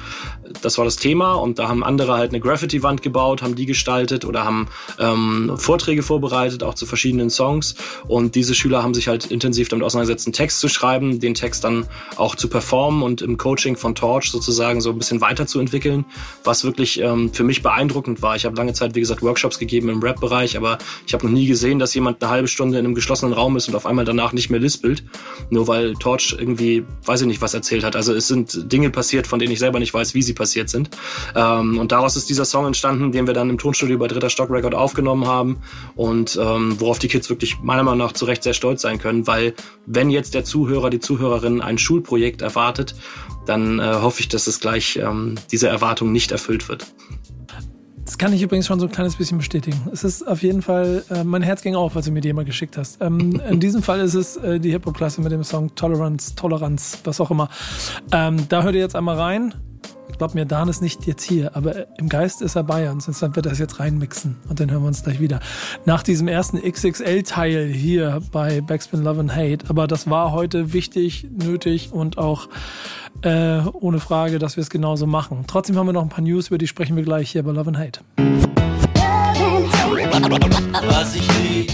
Das war das Thema. Und da haben andere halt eine Graffiti-Wand gebaut, haben die gestaltet oder haben ähm, Vorträge vorbereitet, auch zu verschiedenen Songs. Und diese Schüler haben sich halt intensiv damit auseinandergesetzt, einen Text zu schreiben den Text dann auch zu performen und im Coaching von Torch sozusagen so ein bisschen weiterzuentwickeln, was wirklich ähm, für mich beeindruckend war. Ich habe lange Zeit, wie gesagt, Workshops gegeben im Rap-Bereich, aber ich habe noch nie gesehen, dass jemand eine halbe Stunde in einem geschlossenen Raum ist und auf einmal danach nicht mehr lispelt, nur weil Torch irgendwie, weiß ich nicht, was erzählt hat. Also es sind Dinge passiert, von denen ich selber nicht weiß, wie sie passiert sind. Ähm, und daraus ist dieser Song entstanden, den wir dann im Tonstudio bei Dritter Stock Record aufgenommen haben und ähm, worauf die Kids wirklich meiner Meinung nach zu Recht sehr stolz sein können, weil wenn jetzt der Zuhörer die Zuhörerin ein Schulprojekt erwartet, dann äh, hoffe ich, dass es gleich ähm, diese Erwartung nicht erfüllt wird.
Das kann ich übrigens schon so ein kleines bisschen bestätigen. Es ist auf jeden Fall, äh, mein Herz ging auf, als du mir die mal geschickt hast. Ähm, in diesem Fall ist es äh, die Hip-Hop-Klasse mit dem Song Tolerance, Toleranz, was auch immer. Ähm, da hört ihr jetzt einmal rein glaub mir, Dan ist nicht jetzt hier, aber im Geist ist er bei uns. Deshalb wird er das jetzt reinmixen und dann hören wir uns gleich wieder. Nach diesem ersten XXL-Teil hier bei Backspin Love and Hate. Aber das war heute wichtig, nötig und auch äh, ohne Frage, dass wir es genauso machen. Trotzdem haben wir noch ein paar News, über die sprechen wir gleich hier bei Love and Hate.
Was ich lieb,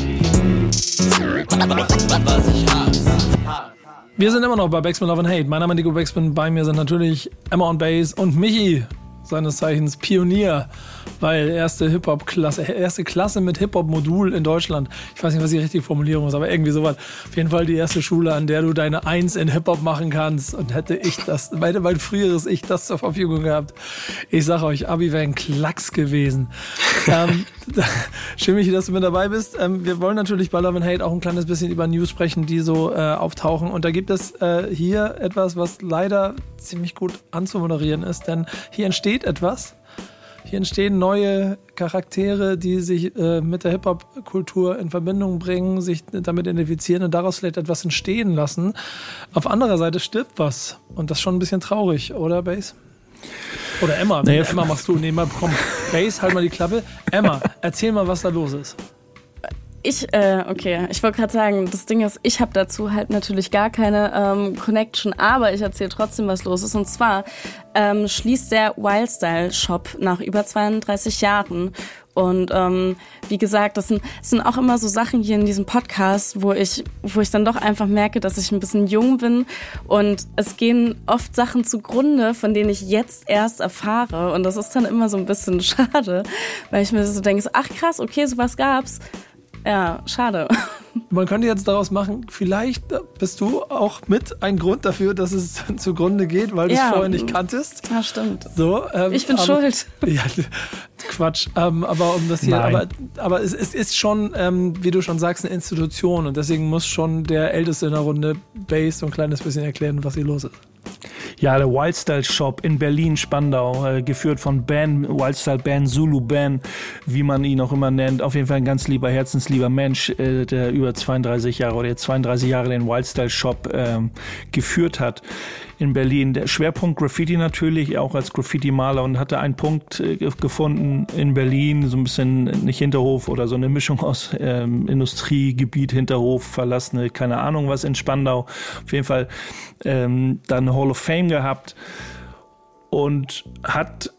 was ich hasse.
Wir sind immer noch bei Backspin Love and Hate. Mein Name ist Nico Backspin. Bei mir sind natürlich Emma on Bass und Michi, seines Zeichens Pionier weil erste Hip-Hop-Klasse, erste Klasse mit Hip-Hop-Modul in Deutschland. Ich weiß nicht, was die richtige Formulierung ist, aber irgendwie sowas. Auf jeden Fall die erste Schule, an der du deine Eins in Hip-Hop machen kannst. Und hätte ich das, meine, mein früheres Ich das zur Verfügung gehabt. Ich sage euch, Abi wäre ein Klacks gewesen. ähm, schön, Michi, dass du mit dabei bist. Ähm, wir wollen natürlich bei Love and Hate auch ein kleines bisschen über News sprechen, die so äh, auftauchen. Und da gibt es äh, hier etwas, was leider ziemlich gut anzumoderieren ist, denn hier entsteht etwas, Hier entstehen neue Charaktere, die sich äh, mit der Hip-Hop-Kultur in Verbindung bringen, sich damit identifizieren und daraus vielleicht etwas entstehen lassen. Auf anderer Seite stirbt was. Und das ist schon ein bisschen traurig, oder, Base? Oder Emma.
Naja,
Emma machst du. Nee, mal, komm. Base, halt mal die Klappe. Emma, erzähl mal, was da los ist.
Ich, äh, okay, ich wollte gerade sagen, das Ding ist, ich habe dazu halt natürlich gar keine ähm, Connection, aber ich erzähle trotzdem, was los ist. Und zwar ähm, schließt der Wildstyle Shop nach über 32 Jahren. Und ähm, wie gesagt, das sind, das sind auch immer so Sachen hier in diesem Podcast, wo ich, wo ich dann doch einfach merke, dass ich ein bisschen jung bin. Und es gehen oft Sachen zugrunde, von denen ich jetzt erst erfahre. Und das ist dann immer so ein bisschen schade, weil ich mir so denke, ach krass, okay, sowas gab's. Ja, schade.
Man könnte jetzt daraus machen, vielleicht bist du auch mit ein Grund dafür, dass es zugrunde geht, weil du
Ja.
es vorher nicht kanntest.
Ja, stimmt.
So, ähm,
Ich bin
aber,
schuld.
Ja, Quatsch. Ähm, aber um das hier,
Nein.
aber, aber es, es ist schon, ähm, wie du schon sagst, eine Institution und deswegen muss schon der Älteste in der Runde Base so ein kleines bisschen erklären, was hier los ist.
Ja, der Wildstyle Shop in Berlin-Spandau, äh, geführt von Ben, Wildstyle Ben, Zulu Ben, wie man ihn auch immer nennt. Auf jeden Fall ein ganz lieber, herzenslieber Mensch, äh, der über 32 Jahre oder jetzt 32 Jahre den Wildstyle Shop ähm, geführt hat in Berlin. Der Schwerpunkt Graffiti natürlich, auch als Graffiti-Maler und hatte einen Punkt äh, ge- gefunden in Berlin, so ein bisschen nicht Hinterhof oder so eine Mischung aus ähm, Industriegebiet, Hinterhof, verlassene, keine Ahnung was in Spandau. Auf jeden Fall ähm, dann Hall of Fame gehabt und hat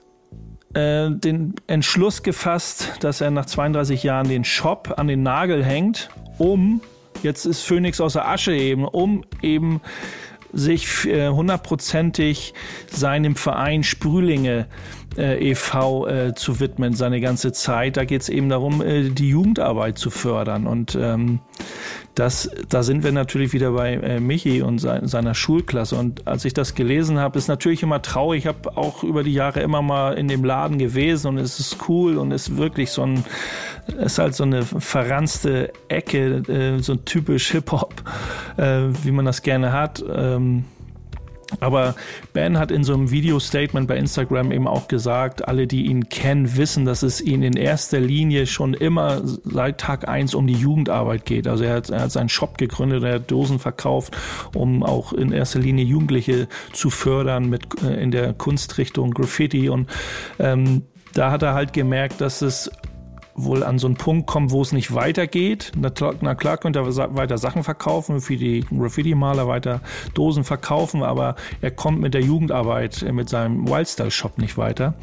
äh, den Entschluss gefasst, dass er nach 32 Jahren den Shop an den Nagel hängt, um, jetzt ist Phoenix aus der Asche eben, um eben sich äh, hundertprozentig seinem Verein Sprühlinge äh, e.V. Äh, zu widmen, seine ganze Zeit. Da geht es eben darum, äh, die Jugendarbeit zu fördern. Und ähm, das, da sind wir natürlich wieder bei äh, Michi und sein, seiner Schulklasse. Und als ich das gelesen habe, ist natürlich immer traurig. Ich habe auch über die Jahre immer mal in dem Laden gewesen und es ist cool und ist wirklich so ein, ist halt so eine verranzte Ecke, äh, so typisch Hip-Hop, äh, wie man das gerne hat. Ähm, aber Ben hat in so einem Video-Statement bei Instagram eben auch gesagt, alle, die ihn kennen, wissen, dass es ihn in erster Linie schon immer seit Tag eins um die Jugendarbeit geht. Also er hat, er hat seinen Shop gegründet, er hat Dosen verkauft, um auch in erster Linie Jugendliche zu fördern mit äh, in der Kunstrichtung Graffiti. Und ähm, da hat er halt gemerkt, dass es wohl an so einen Punkt kommt, wo es nicht weitergeht. Na, klar- könnte er weiter Sachen verkaufen, für die Graffiti-Maler weiter Dosen verkaufen, aber er kommt mit der Jugendarbeit, äh, mit seinem Wildstyle-Shop nicht weiter.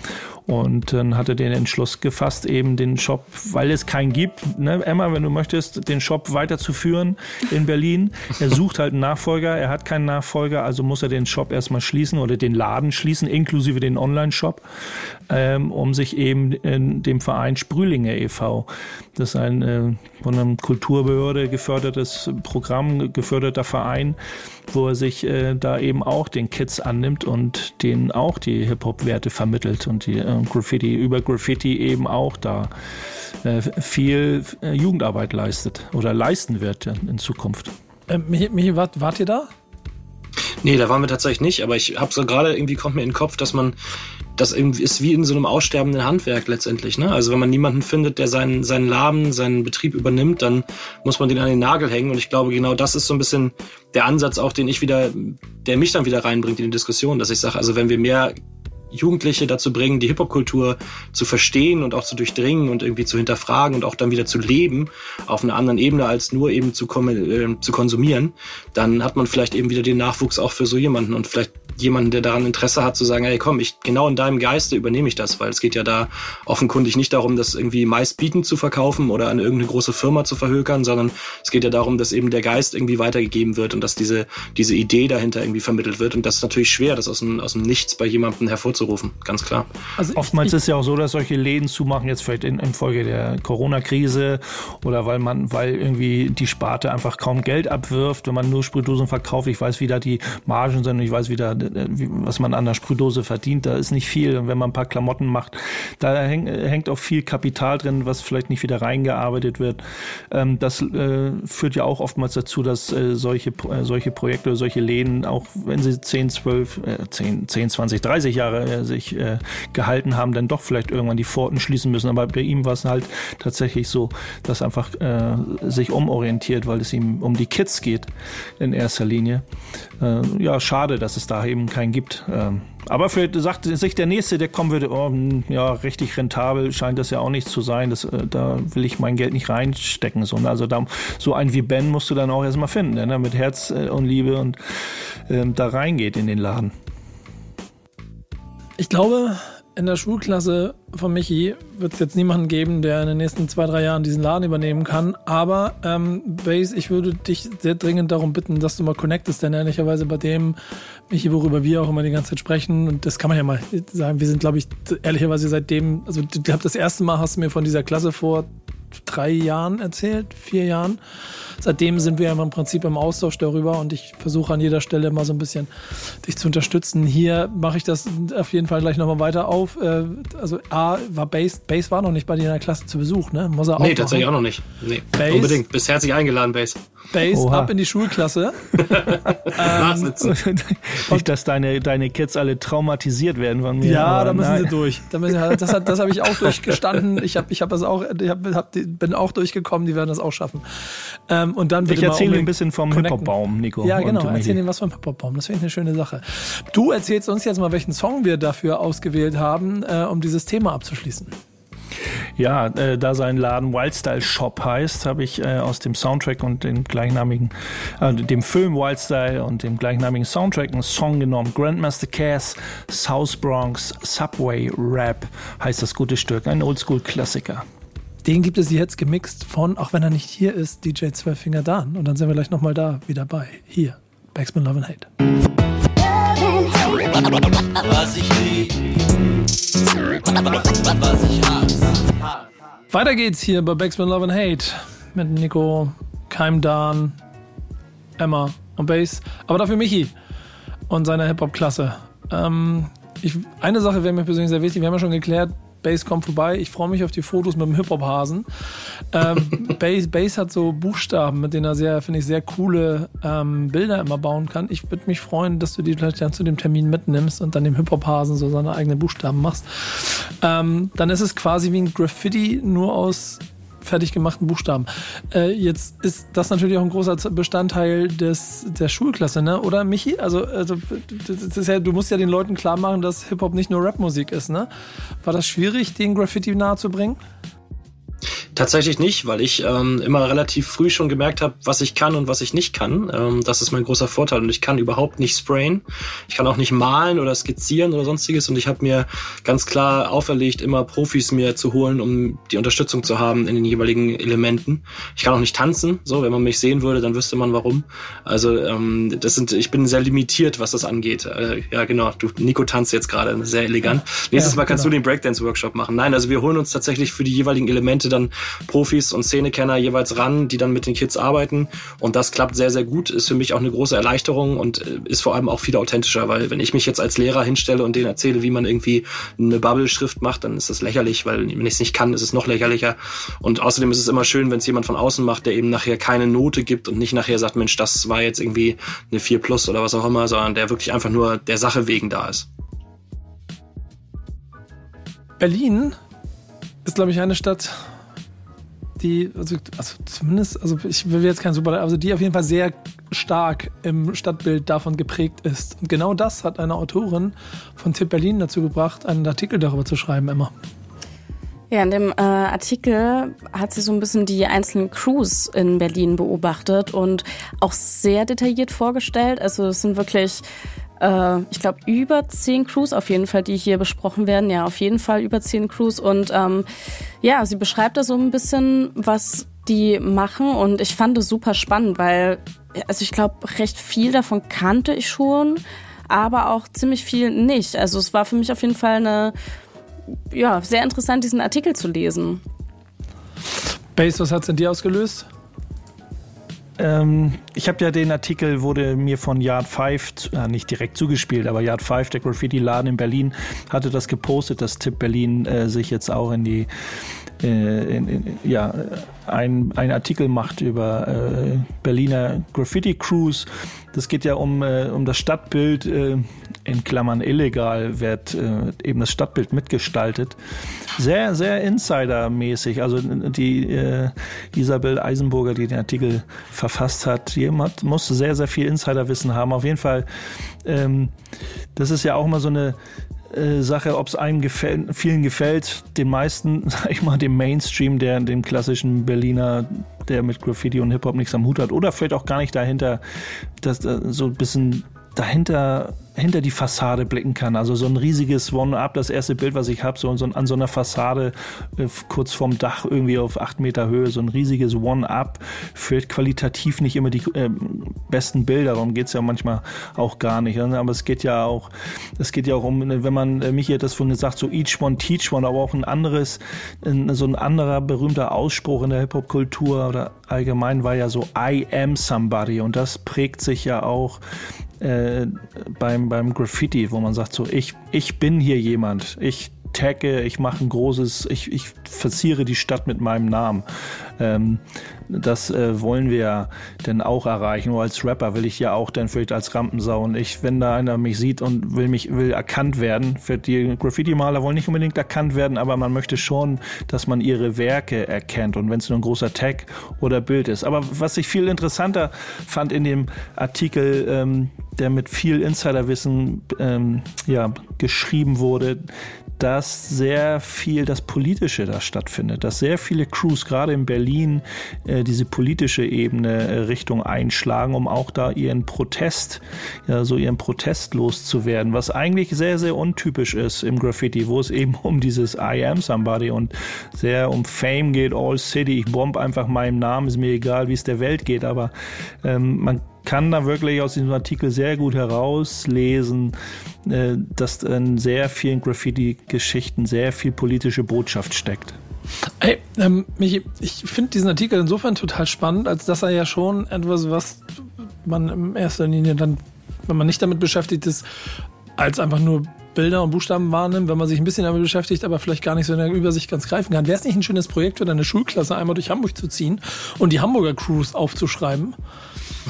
Und dann hat er den Entschluss gefasst, eben den Shop, weil es keinen gibt, ne, Emma, wenn du möchtest, den Shop weiterzuführen in Berlin. Er sucht halt einen Nachfolger, er hat keinen Nachfolger, also muss er den Shop erstmal schließen oder den Laden schließen, inklusive den Online-Shop, ähm, um sich eben in dem Verein Sprühlinge e.V. Das ist ein äh, von einer Kulturbehörde gefördertes Programm, geförderter Verein, wo er sich äh, da eben auch den Kids annimmt und denen auch die Hip-Hop-Werte vermittelt und die äh, Graffiti, über Graffiti eben auch da äh, viel äh, Jugendarbeit leistet oder leisten wird in, in Zukunft.
Ähm, Michi, Michi wart, wart ihr da?
Nee, da waren wir tatsächlich nicht, aber ich habe so gerade irgendwie kommt mir in den Kopf, dass man das irgendwie ist wie in so einem aussterbenden Handwerk letztendlich. Ne? Also wenn man niemanden findet, der seinen, seinen Laden, seinen Betrieb übernimmt, dann muss man den an den Nagel hängen. Und ich glaube, genau das ist so ein bisschen der Ansatz auch, den ich wieder, der mich dann wieder reinbringt in die Diskussion, dass ich sage, also wenn wir mehr Jugendliche dazu bringen, die Hip-Hop-Kultur zu verstehen und auch zu durchdringen und irgendwie zu hinterfragen und auch dann wieder zu leben auf einer anderen Ebene als nur eben zu, äh, zu konsumieren, dann hat man vielleicht eben wieder den Nachwuchs auch für so jemanden und vielleicht jemanden, der daran Interesse hat, zu sagen, hey komm, ich genau in deinem Geiste übernehme ich das, weil es geht ja da offenkundig nicht darum, das irgendwie meistbietend zu verkaufen oder an irgendeine große Firma zu verhökern, sondern es geht ja darum, dass eben der Geist irgendwie weitergegeben wird und dass diese, diese Idee dahinter irgendwie vermittelt wird. Und das ist natürlich schwer, das aus dem, aus dem Nichts bei jemandem hervorzurufen, ganz klar.
Also
Oftmals ist ja auch so, dass solche Läden zumachen, jetzt vielleicht in, infolge der Corona-Krise oder weil man, weil irgendwie die Sparte einfach kaum Geld abwirft, wenn man nur Sprühdosen verkauft. Ich weiß, wie da die Margen sind und ich weiß, wie da, äh, wie, was man an der Sprühdose verdient. Da ist nicht viel. Und wenn man ein paar Klamotten macht, da häng, hängt auch viel Kapital drin, was vielleicht nicht wieder reingearbeitet wird. Ähm, das äh, führt ja auch oftmals dazu, dass äh, solche, äh, solche Projekte oder solche Läden, auch wenn sie 10, 12, äh, 10, 10, 20, 30 Jahre äh, sich äh, gehalten haben, dann doch vielleicht irgendwann die Pforten schließen müssen. Aber bei ihm war es halt tatsächlich so, dass einfach äh, sich umorientiert, weil es ihm um die Kids geht in erster Linie. Äh, ja, schade, dass es da eben keinen gibt. Ähm, aber vielleicht sagt sich der Nächste, der kommen würde, oh, hm, ja, richtig rentabel scheint das ja auch nicht zu sein. Das, äh, da will ich mein Geld nicht reinstecken. So, ne? also da, so einen wie Ben musst du dann auch erstmal finden, der ne? mit Herz äh, und Liebe und ähm, da reingeht in den Laden.
Ich glaube, in der Schulklasse von Michi wird es jetzt niemanden geben, der in den nächsten zwei, drei Jahren diesen Laden übernehmen kann. Aber ähm, Base, ich würde dich sehr dringend darum bitten, dass du mal connectest, denn ehrlicherweise bei dem, Michi, worüber wir auch immer die ganze Zeit sprechen, und das kann man ja mal sagen, wir sind, glaube ich, ehrlicherweise seitdem, also ich glaube, das erste Mal hast du mir von dieser Klasse vor drei Jahren erzählt, vier Jahren seitdem sind wir im Prinzip im Austausch darüber und ich versuche an jeder Stelle mal so ein bisschen dich zu unterstützen. Hier mache ich das auf jeden Fall gleich nochmal weiter auf. Äh, also A war Base, Base war noch nicht bei dir in der Klasse zu Besuch, ne?
Muss er auch nee, tatsächlich auch noch nicht. Nee, Base, unbedingt. Bist herzlich eingeladen, Base.
Base Oha. ab in die Schulklasse.
ähm, nicht, dass deine, deine Kids alle traumatisiert werden von mir.
Ja, da müssen nein. sie durch. Da müssen, das das habe ich auch durchgestanden. Ich, hab, ich hab das auch, ich hab, hab, bin auch durchgekommen, die werden das auch schaffen. Ähm, und dann
ich erzähle ein bisschen vom Hip-Hop-Baum, Nico.
Ja, genau. Erzähl ihm was vom Hip-Hop-Baum. Das finde ich eine schöne Sache. Du erzählst uns jetzt mal, welchen Song wir dafür ausgewählt haben, äh, um dieses Thema abzuschließen.
Ja, äh, da sein Laden Wildstyle Shop heißt, habe ich äh, aus dem Soundtrack und dem gleichnamigen, äh, dem Film Wildstyle und dem gleichnamigen Soundtrack einen Song genommen. Grandmaster Cass, South Bronx, Subway Rap heißt das gute Stück, ein Oldschool-Klassiker.
Den gibt es jetzt gemixt von, auch wenn er nicht hier ist, DJ Zwölffinger Dan. Und dann sind wir gleich nochmal da wieder bei. Hier, Backspin Love and Hate. Was ich lieb, was ich hasse. Weiter geht's hier bei Backspin Love and Hate mit Nico, Keim Dan, Emma und Bass. Aber dafür Michi und seine Hip-Hop-Klasse. Ähm, eine Sache wäre mir persönlich sehr wichtig. Wir haben ja schon geklärt, Base kommt vorbei. Ich freue mich auf die Fotos mit dem Hip-Hop-Hasen. Ähm, Base, Base hat so Buchstaben, mit denen er sehr, finde ich, sehr coole ähm, Bilder immer bauen kann. Ich würde mich freuen, dass du die vielleicht dann zu dem Termin mitnimmst und dann dem Hip-Hop-Hasen so seine eigenen Buchstaben machst. Ähm, dann ist es quasi wie ein Graffiti, nur aus fertig gemachten Buchstaben. Äh, jetzt ist das natürlich auch ein großer Bestandteil des, der Schulklasse, ne? Oder Michi? Also, also ja, du musst ja den Leuten klar machen, dass Hip-Hop nicht nur Rapmusik ist, ne? War das schwierig, den Graffiti nahezubringen?
Tatsächlich nicht, weil ich ähm, immer relativ früh schon gemerkt habe, was ich kann und was ich nicht kann. Ähm, das ist mein großer Vorteil und ich kann überhaupt nicht sprayen. Ich kann auch nicht malen oder skizzieren oder sonstiges und ich habe mir ganz klar auferlegt, immer Profis mir zu holen, um die Unterstützung zu haben in den jeweiligen Elementen. Ich kann auch nicht tanzen, so wenn man mich sehen würde, dann wüsste man warum. Also ähm, das sind, ich bin sehr limitiert, was das angeht. Äh, ja genau, du Nico tanzt jetzt gerade sehr elegant. Nächstes ja, Mal kannst genau. du den Breakdance Workshop machen. Nein, also wir holen uns tatsächlich für die jeweiligen Elemente dann Profis und Szenekenner jeweils ran, die dann mit den Kids arbeiten. Und das klappt sehr, sehr gut. Ist für mich auch eine große Erleichterung und äh, ist vor allem auch viel authentischer, weil wenn ich mich jetzt als Lehrer hinstelle und denen erzähle, wie man irgendwie eine Bubble-Schrift macht, dann ist das lächerlich, weil wenn ich es nicht kann, ist es noch lächerlicher. Und außerdem ist es immer schön, wenn es jemand von außen macht, der eben nachher keine Note gibt und nicht nachher sagt, Mensch, das war jetzt irgendwie eine 4 plus oder was auch immer, sondern der wirklich einfach nur der Sache wegen da ist.
Berlin ist, glaube ich, eine Stadt, die, also, also zumindest, also ich will jetzt kein super, also die auf jeden Fall sehr stark im Stadtbild davon geprägt ist. Und genau das hat eine Autorin von Tipp Berlin dazu gebracht, einen Artikel darüber zu schreiben, Emma.
Ja, in dem äh, Artikel hat sie so ein bisschen die einzelnen Crews in Berlin beobachtet und auch sehr detailliert vorgestellt. Also es sind wirklich äh, ich glaube, über zehn Crews auf jeden Fall, die hier besprochen werden. Ja, auf jeden Fall über zehn Crews. Und ähm, ja, sie beschreibt da so ein bisschen, was die machen. Und ich fand es super spannend, weil, also ich glaube, recht viel davon kannte ich schon, aber auch ziemlich viel nicht. Also es war für mich auf jeden Fall eine, ja, sehr interessant, diesen Artikel zu lesen.
Base, was hat es in dir ausgelöst?
Ähm, ich habe ja den Artikel, wurde mir von Yard 5, äh, nicht direkt zugespielt, aber Yard 5, der Graffiti-Laden in Berlin, hatte das gepostet, dass Tipp Berlin äh, sich jetzt auch in die in, in, ja, ein, ein Artikel macht über äh, Berliner Graffiti Crews. Das geht ja um, äh, um das Stadtbild, äh, in Klammern illegal, wird äh, eben das Stadtbild mitgestaltet. Sehr, sehr Insider-mäßig. Also die äh, Isabel Eisenburger, die den Artikel verfasst hat, jemand muss sehr, sehr viel Insiderwissen haben. Auf jeden Fall, ähm, das ist ja auch mal so eine äh, Sache, ob es einem gefällt, vielen gefällt, den meisten, sag ich mal, dem Mainstream, der dem klassischen Berliner, der mit Graffiti und Hip-Hop nichts am Hut hat, oder vielleicht auch gar nicht dahinter, dass äh, so ein bisschen dahinter hinter die Fassade blicken kann. Also so ein riesiges One-Up, das erste Bild, was ich habe, so, so an so einer Fassade äh, kurz vorm Dach irgendwie auf acht Meter Höhe, so ein riesiges One-Up führt qualitativ nicht immer die äh, besten Bilder. Darum geht's ja manchmal auch gar nicht. Ne? Aber es geht ja auch, es geht ja auch um, wenn man, äh, Michi hat das vorhin gesagt, so each one, teach one, aber auch ein anderes, so ein anderer berühmter Ausspruch in der Hip-Hop-Kultur oder allgemein war ja so I am somebody und das prägt sich ja auch äh, beim, beim Graffiti, wo man sagt so, ich, ich bin hier jemand, ich tagge, ich mache ein großes, ich, ich verziere die Stadt mit meinem Namen. Ähm, das äh, wollen wir denn auch erreichen. Nur als Rapper will ich ja auch dann vielleicht als Rampensau und ich, wenn da einer mich sieht und will mich will erkannt werden, für die Graffiti-Maler wollen nicht unbedingt erkannt werden, aber man möchte schon, dass man ihre Werke erkennt und wenn es nur ein großer Tag oder Bild ist. Aber was ich viel interessanter fand in dem Artikel, ähm, der mit viel Insiderwissen ähm, ja, geschrieben wurde, dass sehr viel das Politische da stattfindet, dass sehr viele Crews gerade in Berlin äh, diese politische Ebene äh, Richtung einschlagen, um auch da ihren Protest, ja, so ihren Protest loszuwerden, was eigentlich sehr, sehr untypisch ist im Graffiti, wo es eben um dieses I am somebody und sehr um Fame geht, All City, ich bomb einfach meinen Namen, ist mir egal, wie es der Welt geht, aber ähm, man kann da wirklich aus diesem Artikel sehr gut herauslesen, äh, dass in sehr vielen Graffiti-Geschichten sehr viel politische Botschaft steckt.
Ey, ähm, Michi, ich finde diesen Artikel insofern total spannend, als dass er ja schon etwas, was man in erster Linie dann, wenn man nicht damit beschäftigt ist, als einfach nur Bilder und Buchstaben wahrnimmt, wenn man sich ein bisschen damit beschäftigt, aber vielleicht gar nicht so in der Übersicht ganz greifen kann. Wäre es nicht ein schönes Projekt für deine Schulklasse, einmal durch Hamburg zu ziehen und die Hamburger Crews aufzuschreiben?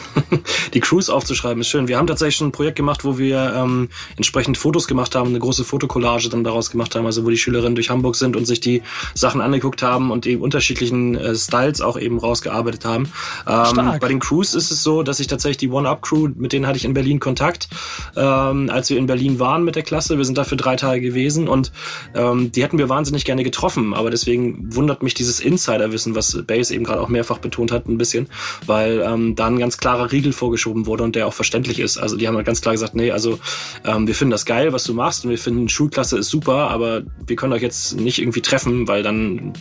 die Cruise aufzuschreiben, ist schön. Wir haben tatsächlich schon ein Projekt gemacht, wo wir ähm, entsprechend Fotos gemacht haben, eine große Fotokollage dann daraus gemacht haben, also wo die Schülerinnen durch Hamburg sind und sich die Sachen angeguckt haben und die unterschiedlichen äh, Styles auch eben rausgearbeitet haben. Ähm, bei den Crews ist es so, dass ich tatsächlich die One-Up-Crew, mit denen hatte ich in Berlin Kontakt, ähm, als wir in Berlin waren mit der Klasse. Wir sind dafür drei Tage gewesen und ähm, die hätten wir wahnsinnig gerne getroffen, aber deswegen wundert mich dieses Insiderwissen, was Base eben gerade auch mehrfach betont hat, ein bisschen, weil ähm, dann ganz klarer Riegel vorgeschoben wurde und der auch verständlich ist. Also die haben halt ganz klar gesagt, nee, also ähm, wir finden das geil, was du machst und wir finden Schulklasse ist super, aber wir können euch jetzt nicht irgendwie treffen, weil dann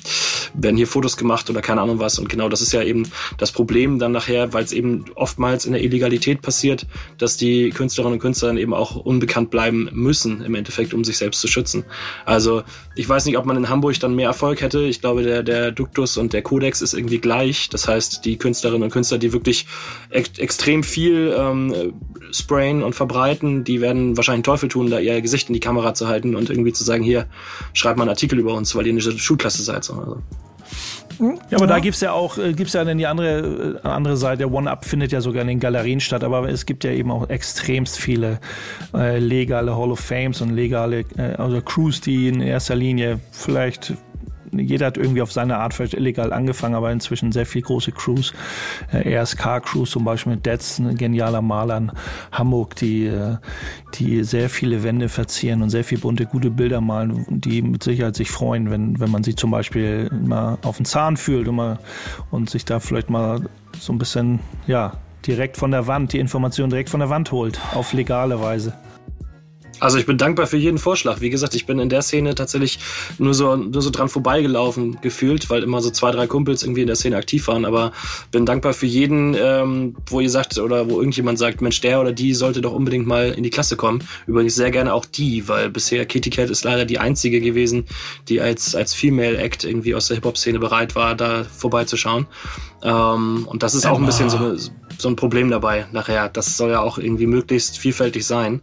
werden hier Fotos gemacht oder keine Ahnung was. Und genau das ist ja eben das Problem dann nachher, weil es eben oftmals in der Illegalität passiert, dass die Künstlerinnen und Künstler dann eben auch unbekannt bleiben müssen, im Endeffekt, um sich selbst zu schützen. Also ich weiß nicht, ob man in Hamburg dann mehr Erfolg hätte. Ich glaube, der, der Duktus und der Kodex ist irgendwie gleich. Das heißt, die Künstlerinnen und Künstler, die wirklich ex extrem viel ähm, sprayen und verbreiten, die werden wahrscheinlich Teufel tun, da ihr Gesicht in die Kamera zu halten und irgendwie zu sagen, hier, schreibt mal einen Artikel über uns, weil ihr eine Schulklasse seid. So. Also.
Ja, aber ja. da gibt's ja auch, äh, gibt's ja dann die andere, äh, andere Seite. Der One-Up findet ja sogar in den Galerien statt, aber es gibt ja eben auch extremst viele äh, legale Hall of Fames und legale, äh, also Crews, die in erster Linie vielleicht jeder hat irgendwie auf seine Art vielleicht illegal angefangen, aber inzwischen sehr viel große Crews. Äh, RSK-Crews zum Beispiel mit Detz, ein genialer Maler in Hamburg, die, äh, die sehr viele Wände verzieren und sehr viel bunte, gute Bilder malen, die mit Sicherheit sich freuen, wenn, wenn man sie zum Beispiel mal auf den Zahn fühlt und, mal, und sich da vielleicht mal so ein bisschen, ja, direkt von der Wand, die Information direkt von der Wand holt, auf legale Weise.
Also ich bin dankbar für jeden Vorschlag. Wie gesagt, ich bin in der Szene tatsächlich nur so, nur so dran vorbeigelaufen gefühlt, weil immer so zwei, drei Kumpels irgendwie in der Szene aktiv waren. Aber bin dankbar für jeden, ähm, wo ihr sagt oder wo irgendjemand sagt, Mensch, der oder die sollte doch unbedingt mal in die Klasse kommen. Übrigens sehr gerne auch die, weil bisher Kitty Cat ist leider die einzige gewesen, die als, als Female Act irgendwie aus der Hip-Hop-Szene bereit war, da vorbeizuschauen. Ähm, und das ist auch ein bisschen so, so ein Problem dabei nachher. Das soll ja auch irgendwie möglichst vielfältig sein.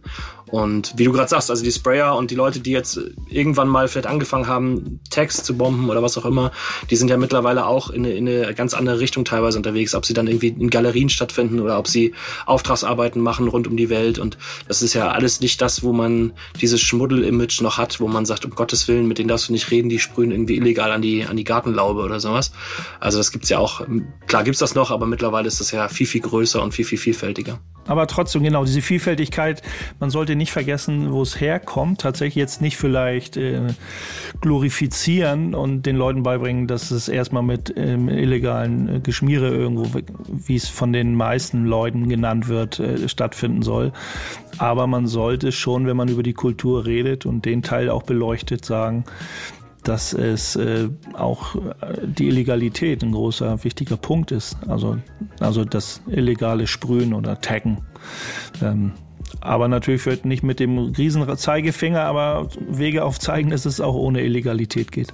Und wie du gerade sagst, also die Sprayer und die Leute, die jetzt irgendwann mal vielleicht angefangen haben, Text zu bomben oder was auch immer, die sind ja mittlerweile auch in eine, in eine ganz andere Richtung teilweise unterwegs, ob sie dann irgendwie in Galerien stattfinden oder ob sie Auftragsarbeiten machen rund um die Welt. Und das ist ja alles nicht das, wo man dieses Schmuddel-Image noch hat, wo man sagt, um Gottes Willen, mit denen darfst du nicht reden, die sprühen irgendwie illegal an die, an die Gartenlaube oder sowas. Also das gibt's ja auch, klar gibt's das noch, aber mittlerweile ist das ja viel, viel größer und viel, viel vielfältiger.
Aber trotzdem, genau, diese Vielfältigkeit, man sollte nicht vergessen, wo es herkommt. Tatsächlich jetzt nicht vielleicht äh, glorifizieren und den Leuten beibringen, dass es erstmal mit ähm, illegalen äh, Geschmiere irgendwo, wie es von den meisten Leuten genannt wird, äh, stattfinden soll. Aber man sollte schon, wenn man über die Kultur redet und den Teil auch beleuchtet, sagen, dass es äh, auch äh, die Illegalität ein großer, wichtiger Punkt ist. Also, also das illegale Sprühen oder Taggen. Ähm, aber natürlich wird nicht mit dem riesen Zeigefinger, aber Wege aufzeigen, dass es auch ohne Illegalität geht.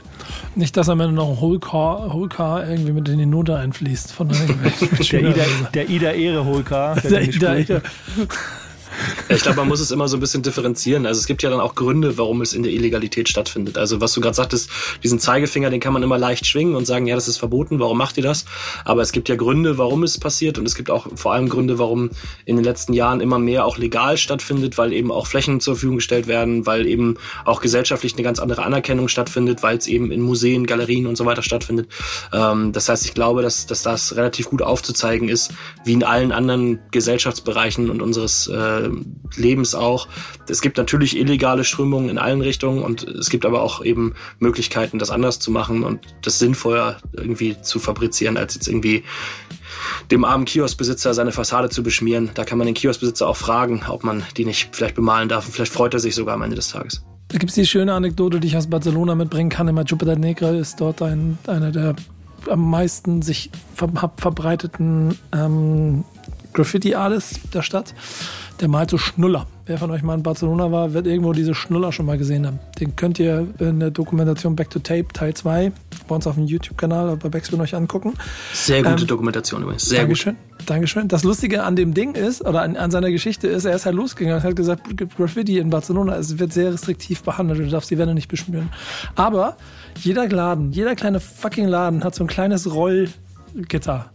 Nicht, dass am Ende noch ein Holcar, Holcar irgendwie mit in die Note einfließt. Von
der, Ida, der Ida Ehre Holcar. Der, der Ida Ehre.
Ich glaube, man muss es immer so ein bisschen differenzieren. Also es gibt ja dann auch Gründe, warum es in der Illegalität stattfindet. Also was du gerade sagtest, diesen Zeigefinger, den kann man immer leicht schwingen und sagen, ja, das ist verboten, warum macht ihr das? Aber es gibt ja Gründe, warum es passiert und es gibt auch vor allem Gründe, warum in den letzten Jahren immer mehr auch legal stattfindet, weil eben auch Flächen zur Verfügung gestellt werden, weil eben auch gesellschaftlich eine ganz andere Anerkennung stattfindet, weil es eben in Museen, Galerien und so weiter stattfindet. Ähm, das heißt, ich glaube, dass, dass das relativ gut aufzuzeigen ist, wie in allen anderen Gesellschaftsbereichen und unseres äh, Lebens auch. Es gibt natürlich illegale Strömungen in allen Richtungen und es gibt aber auch eben Möglichkeiten, das anders zu machen und das sinnvoller irgendwie zu fabrizieren, als jetzt irgendwie dem armen Kioskbesitzer seine Fassade zu beschmieren. Da kann man den Kioskbesitzer auch fragen, ob man die nicht vielleicht bemalen darf. Und vielleicht freut er sich sogar am Ende des Tages.
Da gibt es die schöne Anekdote, die ich aus Barcelona mitbringen kann. Immer Jupiter Negra ist dort ein, einer der am meisten sich ver verbreiteten ähm, Graffiti-Artists der Stadt der malt so Schnuller. Wer von euch mal in Barcelona war, wird irgendwo diese Schnuller schon mal gesehen haben. Den könnt ihr in der Dokumentation Back to Tape Teil 2 bei uns auf dem YouTube-Kanal oder bei Backspin euch angucken.
Sehr gute ähm, Dokumentation übrigens. Sehr
Dankeschön.
Gut.
Dankeschön. Das Lustige an dem Ding ist, oder an, an, seiner Geschichte ist, er ist halt losgegangen und hat gesagt, Graffiti in Barcelona es wird sehr restriktiv behandelt. Du darfst die Wände nicht beschmieren. Aber jeder Laden, jeder kleine fucking Laden hat so ein kleines Rollgitter.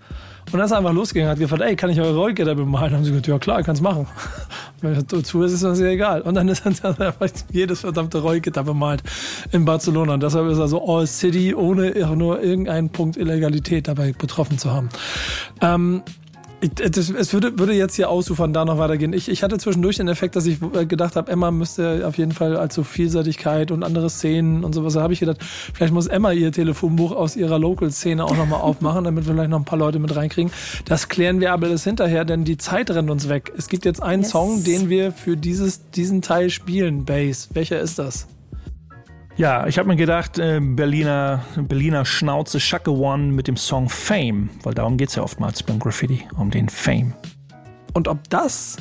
Und dann ist er einfach losgegangen, hat gefragt, ey, kann ich eure Rollgitter bemalen? Und haben sie gesagt, ja klar, kannst machen. Dazu ist es uns sehr egal. Und dann ist er einfach jedes verdammte Rollgitter bemalt in Barcelona. Und deshalb ist er so All City, ohne nur irgendeinen Punkt Illegalität dabei betroffen zu haben. Ähm, es würde, würde jetzt hier ausufern, da noch weitergehen. Ich, ich hatte zwischendurch den Effekt, dass ich äh, gedacht habe, Emma müsste auf jeden Fall als so Vielseitigkeit und andere Szenen und sowas. Da habe ich gedacht, vielleicht muss Emma ihr Telefonbuch aus ihrer Local-Szene auch nochmal aufmachen, damit wir vielleicht noch ein paar Leute mit reinkriegen. Das klären wir aber alles hinterher, denn die Zeit rennt uns weg. Es gibt jetzt einen yes. Song, den wir für dieses, diesen Teil spielen, Bass. Welcher ist das?
Ja, ich habe mir gedacht, äh, Berliner, Berliner Schnauze Schacke One mit dem Song Fame, weil darum geht es ja oftmals beim Graffiti, um den Fame.
Und ob das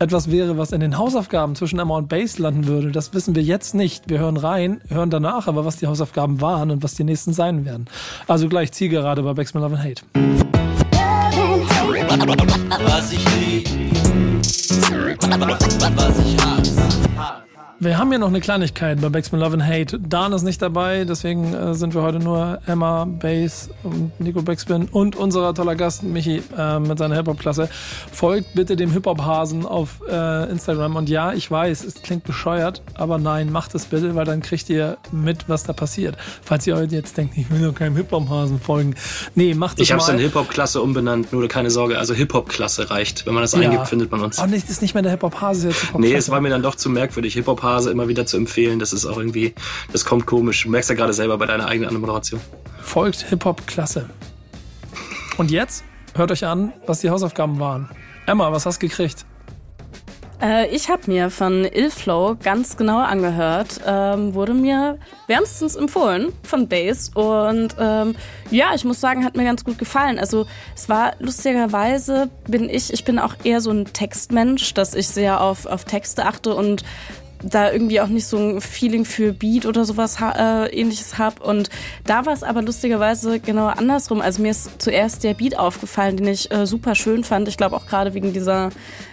etwas wäre, was in den Hausaufgaben zwischen Emma und Bass landen würde, das wissen wir jetzt nicht. Wir hören rein, hören danach aber, was die Hausaufgaben waren und was die nächsten sein werden. Also gleich Zielgerade bei Backspin Love and Hate. Was ich lieb, was ich hasse. Wir haben ja noch eine Kleinigkeit bei Backspin Love and Hate. Dan ist nicht dabei, deswegen äh, sind wir heute nur Emma, Bass und Nico Backspin und unser toller Gast Michi äh, mit seiner Hip-Hop-Klasse. Folgt bitte dem Hip-Hop-Hasen auf äh, Instagram. Und ja, ich weiß, es klingt bescheuert, aber nein, macht es bitte, weil dann kriegt ihr mit, was da passiert. Falls ihr heute jetzt denkt, ich will doch keinem Hip-Hop-Hasen folgen. Nee, macht es
Ich habe es in Hip-Hop-Klasse umbenannt, nur keine Sorge. Also Hip-Hop-Klasse reicht. Wenn man das ja. eingibt, findet man uns.
Oh, nicht, ist nicht mehr der Hip-Hop-Hase jetzt
Hip-Hop-Klasse. Nee, es war mir dann doch zu merkwürdig. Hip-Hop-Hase Phase immer wieder zu empfehlen. Das ist auch irgendwie, das kommt komisch. Du merkst ja gerade selber bei deiner eigenen Moderation.
Folgt Hip-Hop klasse. Und jetzt hört euch an, was die Hausaufgaben waren. Emma, was hast du gekriegt?
Äh, ich habe mir von Illflow ganz genau angehört, ähm, wurde mir wärmstens empfohlen von Bass und ähm, ja, ich muss sagen, hat mir ganz gut gefallen. Also es war lustigerweise bin ich, ich bin auch eher so ein Textmensch, dass ich sehr auf, auf Texte achte und da irgendwie auch nicht so ein Feeling für Beat oder sowas äh, ähnliches habe. Und da war es aber lustigerweise genau andersrum. Also mir ist zuerst der Beat aufgefallen, den ich äh, super schön fand. Ich glaube auch gerade wegen dieser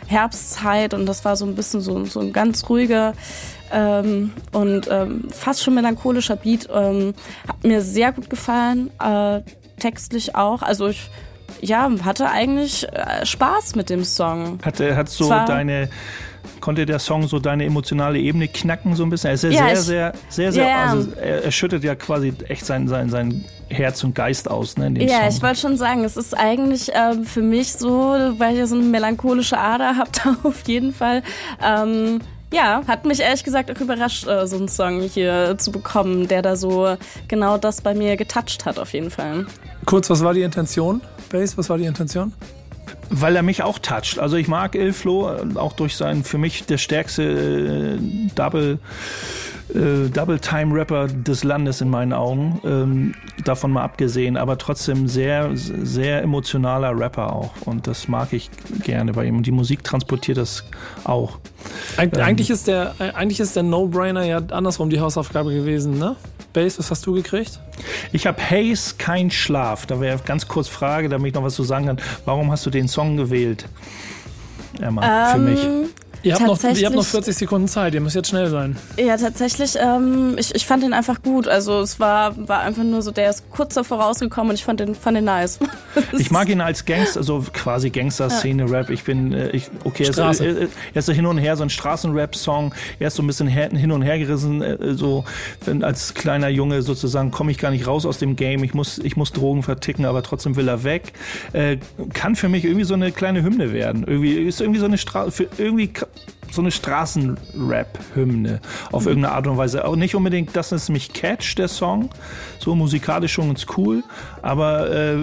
Herbstzeit und das war so ein bisschen so, so ein ganz ruhiger ähm, und ähm, fast schon melancholischer Beat. Ähm, hat mir sehr gut gefallen, äh, textlich auch. Also ich ja, hatte eigentlich äh, Spaß mit dem Song.
Hatte, hat so deine konnte der Song so deine emotionale Ebene knacken so ein bisschen. Er ist ja, ja sehr, ich, sehr, sehr, sehr, ja, also er, er, schüttet ja quasi echt sein, sein, sein Herz und Geist aus, ne, in dem
Ja,
Song.
ich wollte schon sagen, es ist eigentlich ähm, für mich so, weil ich ja so eine melancholische Ader habt, auf jeden Fall. Ähm, ja, hat mich ehrlich gesagt auch überrascht, äh, so einen Song hier zu bekommen, der da so genau das bei mir getoucht hat, auf jeden Fall.
Kurz, was war die Intention, Base? Was war die Intention?
Weil er mich auch toucht. Also ich mag Ilflo, äh, auch durch sein für mich der stärkste äh, Double äh, Double-Time-Rapper des Landes in meinen Augen. Ähm, davon mal abgesehen, aber trotzdem sehr, sehr emotionaler Rapper auch. Und das mag ich gerne bei ihm. Und die Musik transportiert das auch.
Eig ähm, eigentlich ist der, eigentlich ist der No-Brainer ja andersrum die Hausaufgabe gewesen, ne? Base, was hast du gekriegt?
Ich habe Haze, kein Schlaf. Da wäre ganz kurz Frage, damit ich noch was zu sagen kann. Warum hast du den Song gewählt? Emma, ähm, für mich.
Ihr habt, noch, ihr habt noch 40 Sekunden Zeit, ihr müsst jetzt schnell sein.
Ja, tatsächlich, ähm, ich, ich fand den einfach gut. Also es war, war einfach nur so, der ist kurz davor rausgekommen und ich fand den, fand den nice.
ich mag ihn als Gangster, so quasi Gangster-Szene-Rap. Ich bin, äh, ich, okay, er ist, er, er ist so hin und her, so ein Straßenrap-Song. Er ist so ein bisschen hin und her gerissen, äh, so wenn als kleiner Junge sozusagen komme ich gar nicht raus aus dem Game. Ich muss, ich muss Drogen verticken, aber trotzdem will er weg. Äh, kann für mich irgendwie so eine kleine Hymne werden. Irgendwie ist irgendwie so eine Straße, irgendwie so eine Straßenrap-Hymne auf mhm. irgendeine Art und Weise. Auch nicht unbedingt, dass es mich catcht, der Song. So musikalisch schon ganz cool, aber äh,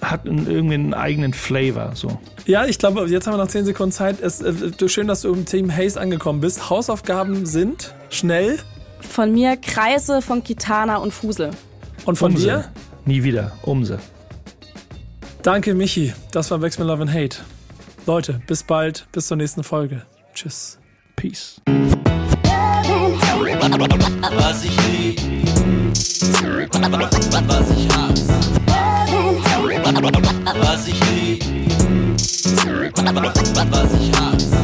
hat irgendwie einen eigenen Flavor. So.
Ja, ich glaube, jetzt haben wir noch 10 Sekunden Zeit. Es, äh, schön, dass du im Team Haze angekommen bist. Hausaufgaben sind schnell.
Von mir Kreise von Kitana und Fusel.
Und von Umse. dir?
Nie wieder. Umse.
Danke, Michi. Das war Wexman Love and Hate. Leute, bis bald, bis zur nächsten Folge. Tschüss.
Peace.
Was ich lieb, was ich hasse. Was ich lieb, was ich hasse.